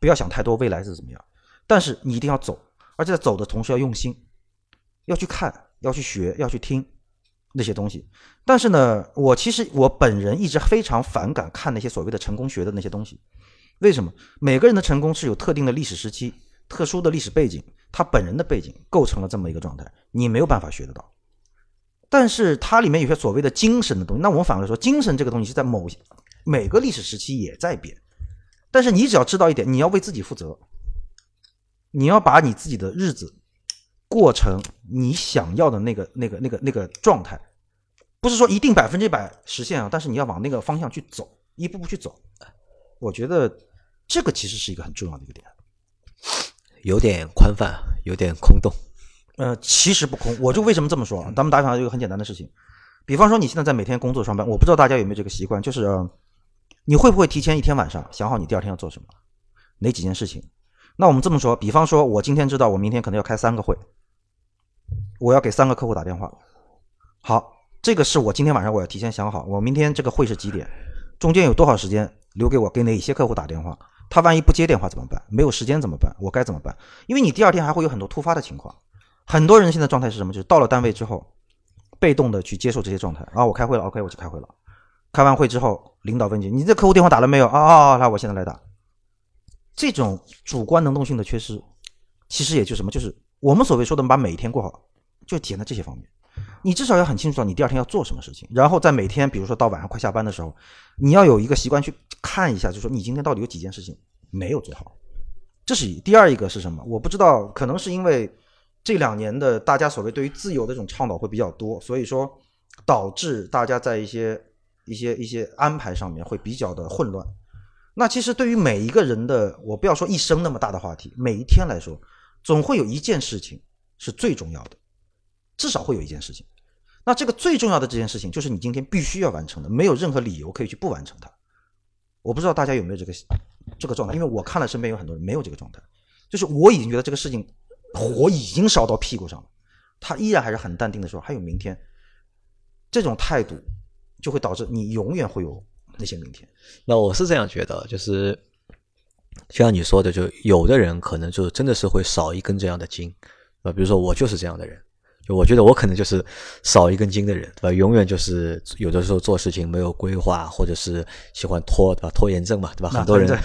不要想太多未来是怎么样，但是你一定要走，而且在走的同时要用心。要去看，要去学，要去听那些东西。但是呢，我其实我本人一直非常反感看那些所谓的成功学的那些东西。为什么？每个人的成功是有特定的历史时期、特殊的历史背景，他本人的背景构成了这么一个状态，你没有办法学得到。但是它里面有些所谓的精神的东西，那我们反过来说，精神这个东西是在某些每个历史时期也在变。但是你只要知道一点，你要为自己负责，你要把你自己的日子。过程你想要的那个、那个、那个、那个状态，不是说一定百分之百实现啊，但是你要往那个方向去走，一步步去走。我觉得这个其实是一个很重要的一个点，有点宽泛，有点空洞。呃，其实不空。我就为什么这么说啊？咱们打比方一个很简单的事情，比方说你现在在每天工作上班，我不知道大家有没有这个习惯，就是你会不会提前一天晚上想好你第二天要做什么，哪几件事情？那我们这么说，比方说我今天知道我明天可能要开三个会。我要给三个客户打电话，好，这个是我今天晚上我要提前想好，我明天这个会是几点，中间有多少时间留给我给哪些客户打电话，他万一不接电话怎么办？没有时间怎么办？我该怎么办？因为你第二天还会有很多突发的情况，很多人现在状态是什么？就是到了单位之后，被动的去接受这些状态啊，我开会了，OK，我去开会了，开完会之后，领导问你，你这客户电话打了没有？啊啊啊，那我现在来打。这种主观能动性的缺失，其实也就什么，就是我们所谓说的把每一天过好。就体现在这些方面，你至少要很清楚到你第二天要做什么事情，然后在每天，比如说到晚上快下班的时候，你要有一个习惯去看一下，就说你今天到底有几件事情没有做好。这是。第二一个是什么？我不知道，可能是因为这两年的大家所谓对于自由的这种倡导会比较多，所以说导致大家在一些一些一些安排上面会比较的混乱。那其实对于每一个人的，我不要说一生那么大的话题，每一天来说，总会有一件事情是最重要的。至少会有一件事情，那这个最重要的这件事情，就是你今天必须要完成的，没有任何理由可以去不完成它。我不知道大家有没有这个这个状态，因为我看了身边有很多人没有这个状态，就是我已经觉得这个事情火已经烧到屁股上了，他依然还是很淡定的说还有明天，这种态度就会导致你永远会有那些明天。那我是这样觉得，就是像你说的，就有的人可能就真的是会少一根这样的筋，啊，比如说我就是这样的人。就我觉得我可能就是少一根筋的人，对吧？永远就是有的时候做事情没有规划，或者是喜欢拖，对吧？拖延症嘛，对吧？很多人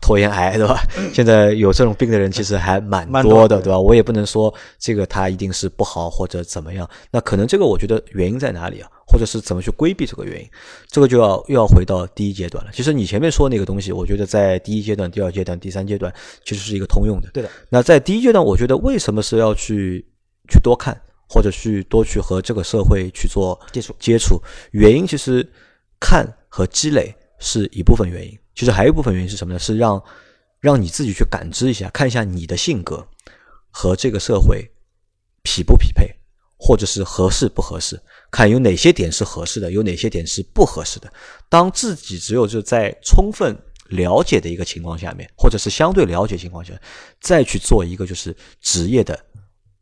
拖延癌，对吧？现在有这种病的人其实还蛮多的，对吧？我也不能说这个他一定是不好或者怎么样。那可能这个我觉得原因在哪里啊？或者是怎么去规避这个原因？这个就要又要回到第一阶段了。其实你前面说那个东西，我觉得在第一阶段、第二阶段、第三阶段其实是一个通用的。对的。那在第一阶段，我觉得为什么是要去去多看？或者去多去和这个社会去做接触接触，原因其实看和积累是一部分原因，其实还有一部分原因是什么呢？是让让你自己去感知一下，看一下你的性格和这个社会匹不匹配，或者是合适不合适，看有哪些点是合适的，有哪些点是不合适的。当自己只有就在充分了解的一个情况下面，或者是相对了解情况下，再去做一个就是职业的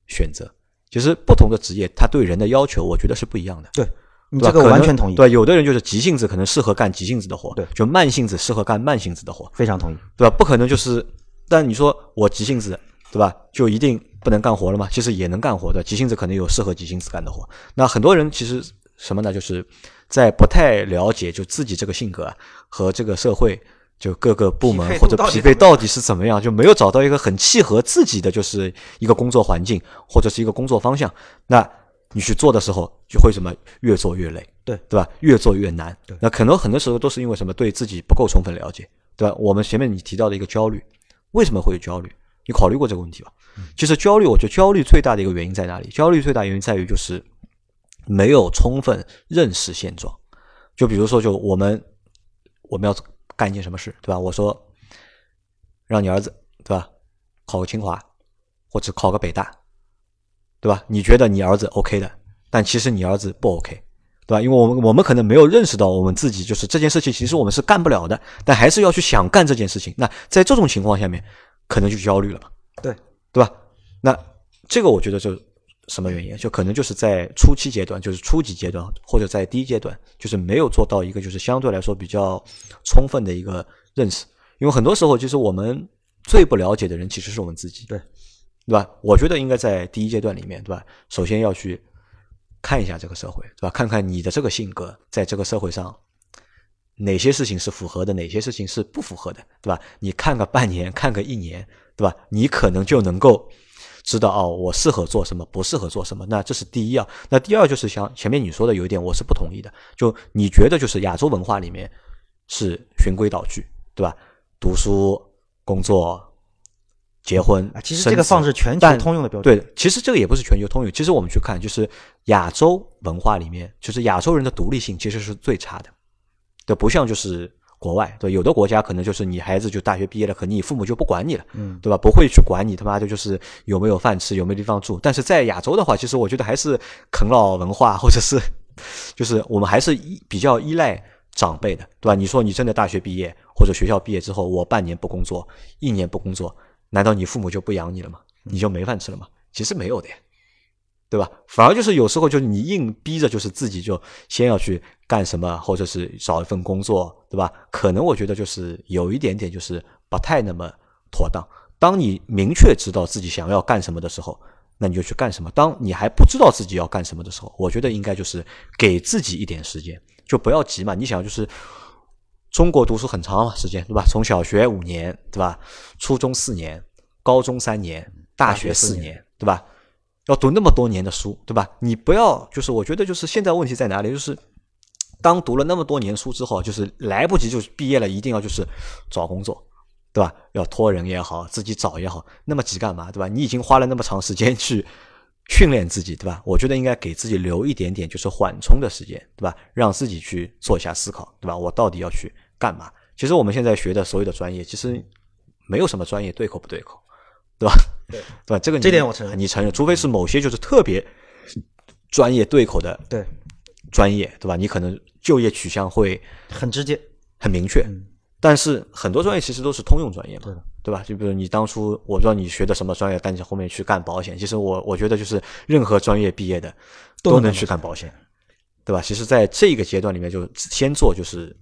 选择。其实不同的职业，他对人的要求，我觉得是不一样的。对，你这个完全同意。对，有的人就是急性子，可能适合干急性子的活；对，就慢性子适合干慢性子的活。非常同意，对吧？不可能就是，但你说我急性子，对吧？就一定不能干活了吗？其实也能干活的，急性子可能有适合急性子干的活。那很多人其实什么呢？就是在不太了解就自己这个性格和这个社会。就各个部门或者匹配到底是怎么样，就没有找到一个很契合自己的，就是一个工作环境或者是一个工作方向。那你去做的时候，就会什么越做越累，对对吧？越做越难。对，那可能很多时候都是因为什么？对自己不够充分了解，对吧？我们前面你提到的一个焦虑，为什么会有焦虑？你考虑过这个问题吧？其实焦虑，我觉得焦虑最大的一个原因在哪里？焦虑最大原因在于就是没有充分认识现状。就比如说，就我们我们要。干一件什么事，对吧？我说，让你儿子，对吧？考个清华，或者考个北大，对吧？你觉得你儿子 OK 的，但其实你儿子不 OK，对吧？因为我们我们可能没有认识到我们自己就是这件事情，其实我们是干不了的，但还是要去想干这件事情。那在这种情况下面，可能就焦虑了嘛？对，对吧？那这个我觉得就。什么原因？就可能就是在初期阶段，就是初级阶段，或者在低阶段，就是没有做到一个就是相对来说比较充分的一个认识。因为很多时候，其实我们最不了解的人其实是我们自己，对对吧？我觉得应该在第一阶段里面，对吧？首先要去看一下这个社会，对吧？看看你的这个性格在这个社会上哪些事情是符合的，哪些事情是不符合的，对吧？你看个半年，看个一年，对吧？你可能就能够。知道哦，我适合做什么，不适合做什么，那这是第一啊。那第二就是像前面你说的有一点，我是不同意的。就你觉得就是亚洲文化里面是循规蹈矩，对吧？读书、工作、结婚，其实这个放是全球通用的标准。对，其实这个也不是全球通用。其实我们去看，就是亚洲文化里面，就是亚洲人的独立性其实是最差的，对，不像就是。国外对有的国家可能就是你孩子就大学毕业了，可能你父母就不管你了，嗯，对吧？不会去管你他妈的，就是有没有饭吃，有没有地方住。但是在亚洲的话，其实我觉得还是啃老文化，或者是就是我们还是依比较依赖长辈的，对吧？你说你真的大学毕业或者学校毕业之后，我半年不工作，一年不工作，难道你父母就不养你了吗？你就没饭吃了吗？其实没有的。呀。对吧？反而就是有时候就是你硬逼着，就是自己就先要去干什么，或者是找一份工作，对吧？可能我觉得就是有一点点就是不太那么妥当。当你明确知道自己想要干什么的时候，那你就去干什么。当你还不知道自己要干什么的时候，我觉得应该就是给自己一点时间，就不要急嘛。你想就是中国读书很长嘛，时间对吧？从小学五年，对吧？初中四年，高中三年，大学四年，对吧？要读那么多年的书，对吧？你不要就是，我觉得就是现在问题在哪里？就是当读了那么多年书之后，就是来不及，就是毕业了，一定要就是找工作，对吧？要托人也好，自己找也好，那么急干嘛，对吧？你已经花了那么长时间去训练自己，对吧？我觉得应该给自己留一点点就是缓冲的时间，对吧？让自己去做一下思考，对吧？我到底要去干嘛？其实我们现在学的所有的专业，其实没有什么专业对口不对口。对吧？对对吧？这个这点我承认，你承认，除非是某些就是特别专业对口的对专业，对吧？你可能就业取向会很直接、很明确，但是很多专业其实都是通用专业嘛对，对吧？就比如你当初我不知道你学的什么专业，但你后面去干保险，其实我我觉得就是任何专业毕业的都能去干保险，对吧？其实，在这个阶段里面，就先做就是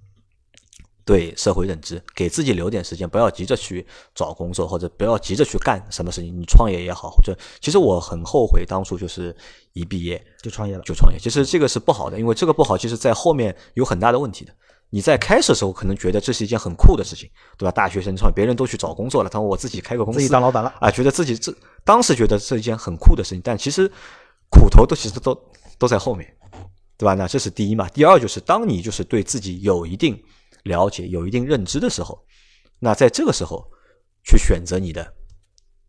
对社会认知，给自己留点时间，不要急着去找工作，或者不要急着去干什么事情。你创业也好，或者其实我很后悔当初就是一毕业就创业了。就创业。其实这个是不好的，因为这个不好，其实在后面有很大的问题的。你在开始的时候可能觉得这是一件很酷的事情，对吧？大学生创业，别人都去找工作了，他说我自己开个公司，自己当老板了啊，觉得自己这当时觉得是一件很酷的事情，但其实苦头都其实都都在后面，对吧？那这是第一嘛。第二就是当你就是对自己有一定了解、有一定认知的时候，那在这个时候去选择你的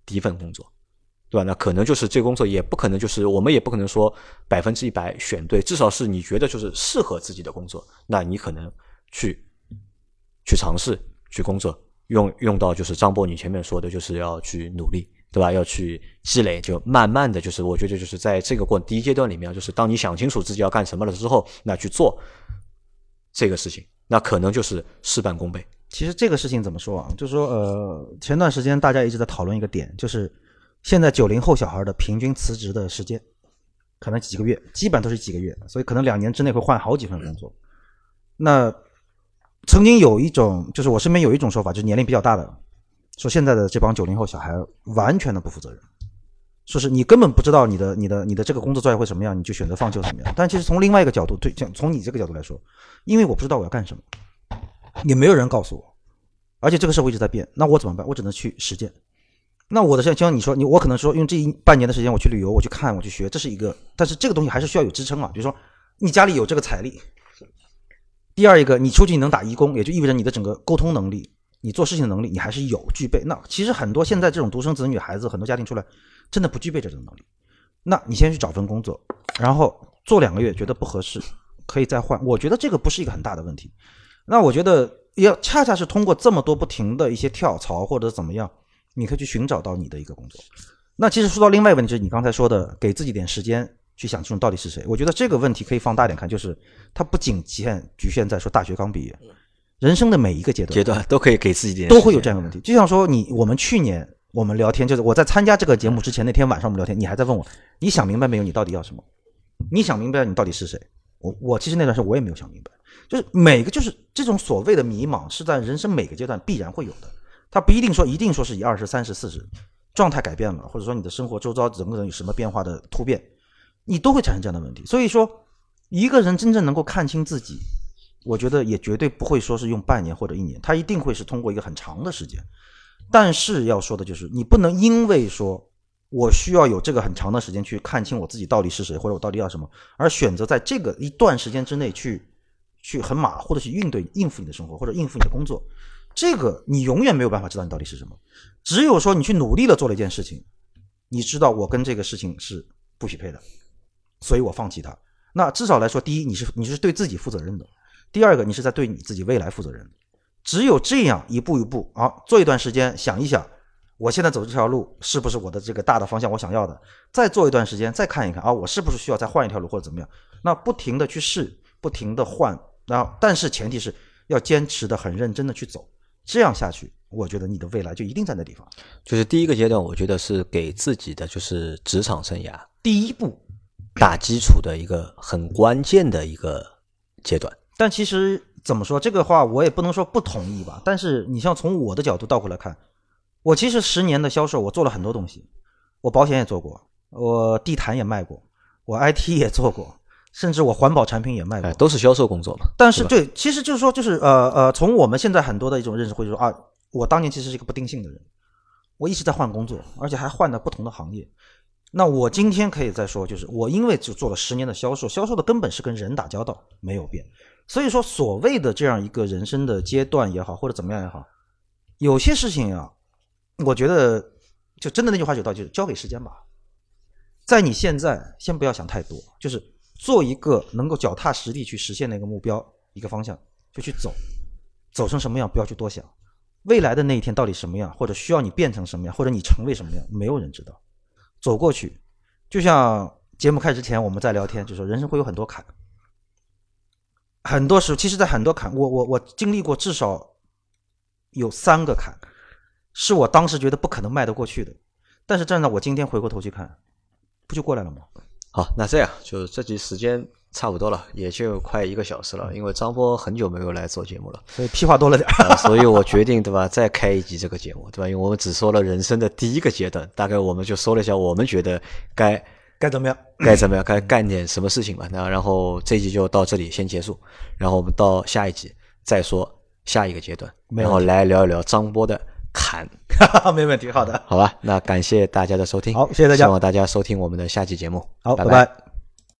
第一份工作，对吧？那可能就是这工作也不可能就是我们也不可能说百分之一百选对，至少是你觉得就是适合自己的工作，那你可能去去尝试去工作，用用到就是张波你前面说的，就是要去努力，对吧？要去积累，就慢慢的就是我觉得就是在这个过第一阶段里面，就是当你想清楚自己要干什么了之后，那去做这个事情，那可能就是事半功倍。其实这个事情怎么说啊？就是说，呃，前段时间大家一直在讨论一个点，就是现在九零后小孩的平均辞职的时间，可能几个月，基本都是几个月，所以可能两年之内会换好几份工作。那曾经有一种，就是我身边有一种说法，就是年龄比较大的，说现在的这帮九零后小孩完全的不负责任，说是你根本不知道你的、你的、你的这个工作状态会什么样，你就选择放弃怎么样。但其实从另外一个角度，对，像从你这个角度来说，因为我不知道我要干什么，也没有人告诉我，而且这个社会一直在变，那我怎么办？我只能去实践。那我的像像你说，你我可能说用这一半年的时间我去旅游，我去看，我去学，这是一个，但是这个东西还是需要有支撑啊。比如说你家里有这个财力，第二一个你出去能打义工，也就意味着你的整个沟通能力，你做事情的能力你还是有具备。那其实很多现在这种独生子女孩子，很多家庭出来真的不具备这种能力。那你先去找份工作，然后做两个月觉得不合适，可以再换。我觉得这个不是一个很大的问题。那我觉得要恰恰是通过这么多不停的一些跳槽或者怎么样，你可以去寻找到你的一个工作。那其实说到另外一个问题，就是你刚才说的，给自己点时间去想清楚到底是谁。我觉得这个问题可以放大点看，就是它不仅限局限在说大学刚毕业，人生的每一个阶段阶段都可以给自己点都会有这样的问题。就像说你，我们去年我们聊天，就是我在参加这个节目之前那天晚上我们聊天，你还在问我，你想明白没有？你到底要什么？你想明白你到底是谁？我我其实那段时间我也没有想明白，就是每个就是这种所谓的迷茫是在人生每个阶段必然会有的，它不一定说一定说是以二十三十四十状态改变了，或者说你的生活周遭整个人有什么变化的突变，你都会产生这样的问题。所以说，一个人真正能够看清自己，我觉得也绝对不会说是用半年或者一年，他一定会是通过一个很长的时间。但是要说的就是，你不能因为说我需要有这个很长的时间去看清我自己到底是谁，或者我到底要什么，而选择在这个一段时间之内去去很马虎的去应对应付你的生活或者应付你的工作，这个你永远没有办法知道你到底是什么。只有说你去努力的做了一件事情，你知道我跟这个事情是不匹配的，所以我放弃它。那至少来说，第一，你是你是对自己负责任的；第二个，你是在对你自己未来负责任。只有这样一步一步啊，做一段时间，想一想，我现在走这条路是不是我的这个大的方向我想要的？再做一段时间，再看一看啊，我是不是需要再换一条路或者怎么样？那不停的去试，不停的换，然后但是前提是要坚持的很认真的去走，这样下去，我觉得你的未来就一定在那地方。就是第一个阶段，我觉得是给自己的就是职场生涯第一步，打基础的一个很关键的一个阶段。但其实怎么说这个话，我也不能说不同意吧。但是你像从我的角度倒过来看，我其实十年的销售，我做了很多东西，我保险也做过，我地毯也卖过，我 IT 也做过，甚至我环保产品也卖过哎，。都是销售工作嘛。但是对，其实就是说，就是呃呃，从我们现在很多的一种认识会说啊，我当年其实是一个不定性的人，我一直在换工作，而且还换了不同的行业。那我今天可以再说，就是我因为就做了十年的销售，销售的根本是跟人打交道，没有变。所以说，所谓的这样一个人生的阶段也好，或者怎么样也好，有些事情啊，我觉得就真的那句话有道理，就是交给时间吧。在你现在，先不要想太多，就是做一个能够脚踏实地去实现那个目标、一个方向，就去走，走成什么样不要去多想，未来的那一天到底什么样，或者需要你变成什么样，或者你成为什么样，没有人知道。走过去，就像节目开始之前我们在聊天，就说人生会有很多坎，很多时候，其实，在很多坎，我我我经历过至少有三个坎，是我当时觉得不可能迈得过去的，但是站在我今天回过头去看，不就过来了吗？好，那这样就这集时间差不多了，也就快一个小时了。因为张波很久没有来做节目了，所以屁话多了点儿。啊 所以我决定对吧，再开一集这个节目，对吧？因为我们只说了人生的第一个阶段，大概我们就说了一下我们觉得该该怎么样？该怎么样，该干点什么事情吧。那然后这一集就到这里先结束，然后我们到下一集再说下一个阶段，然后来聊一聊张波的坎，没问题，好的，好吧？那感谢大家的收听，好谢谢大家。希望大家收听我们的下期节目，好，拜。拜拜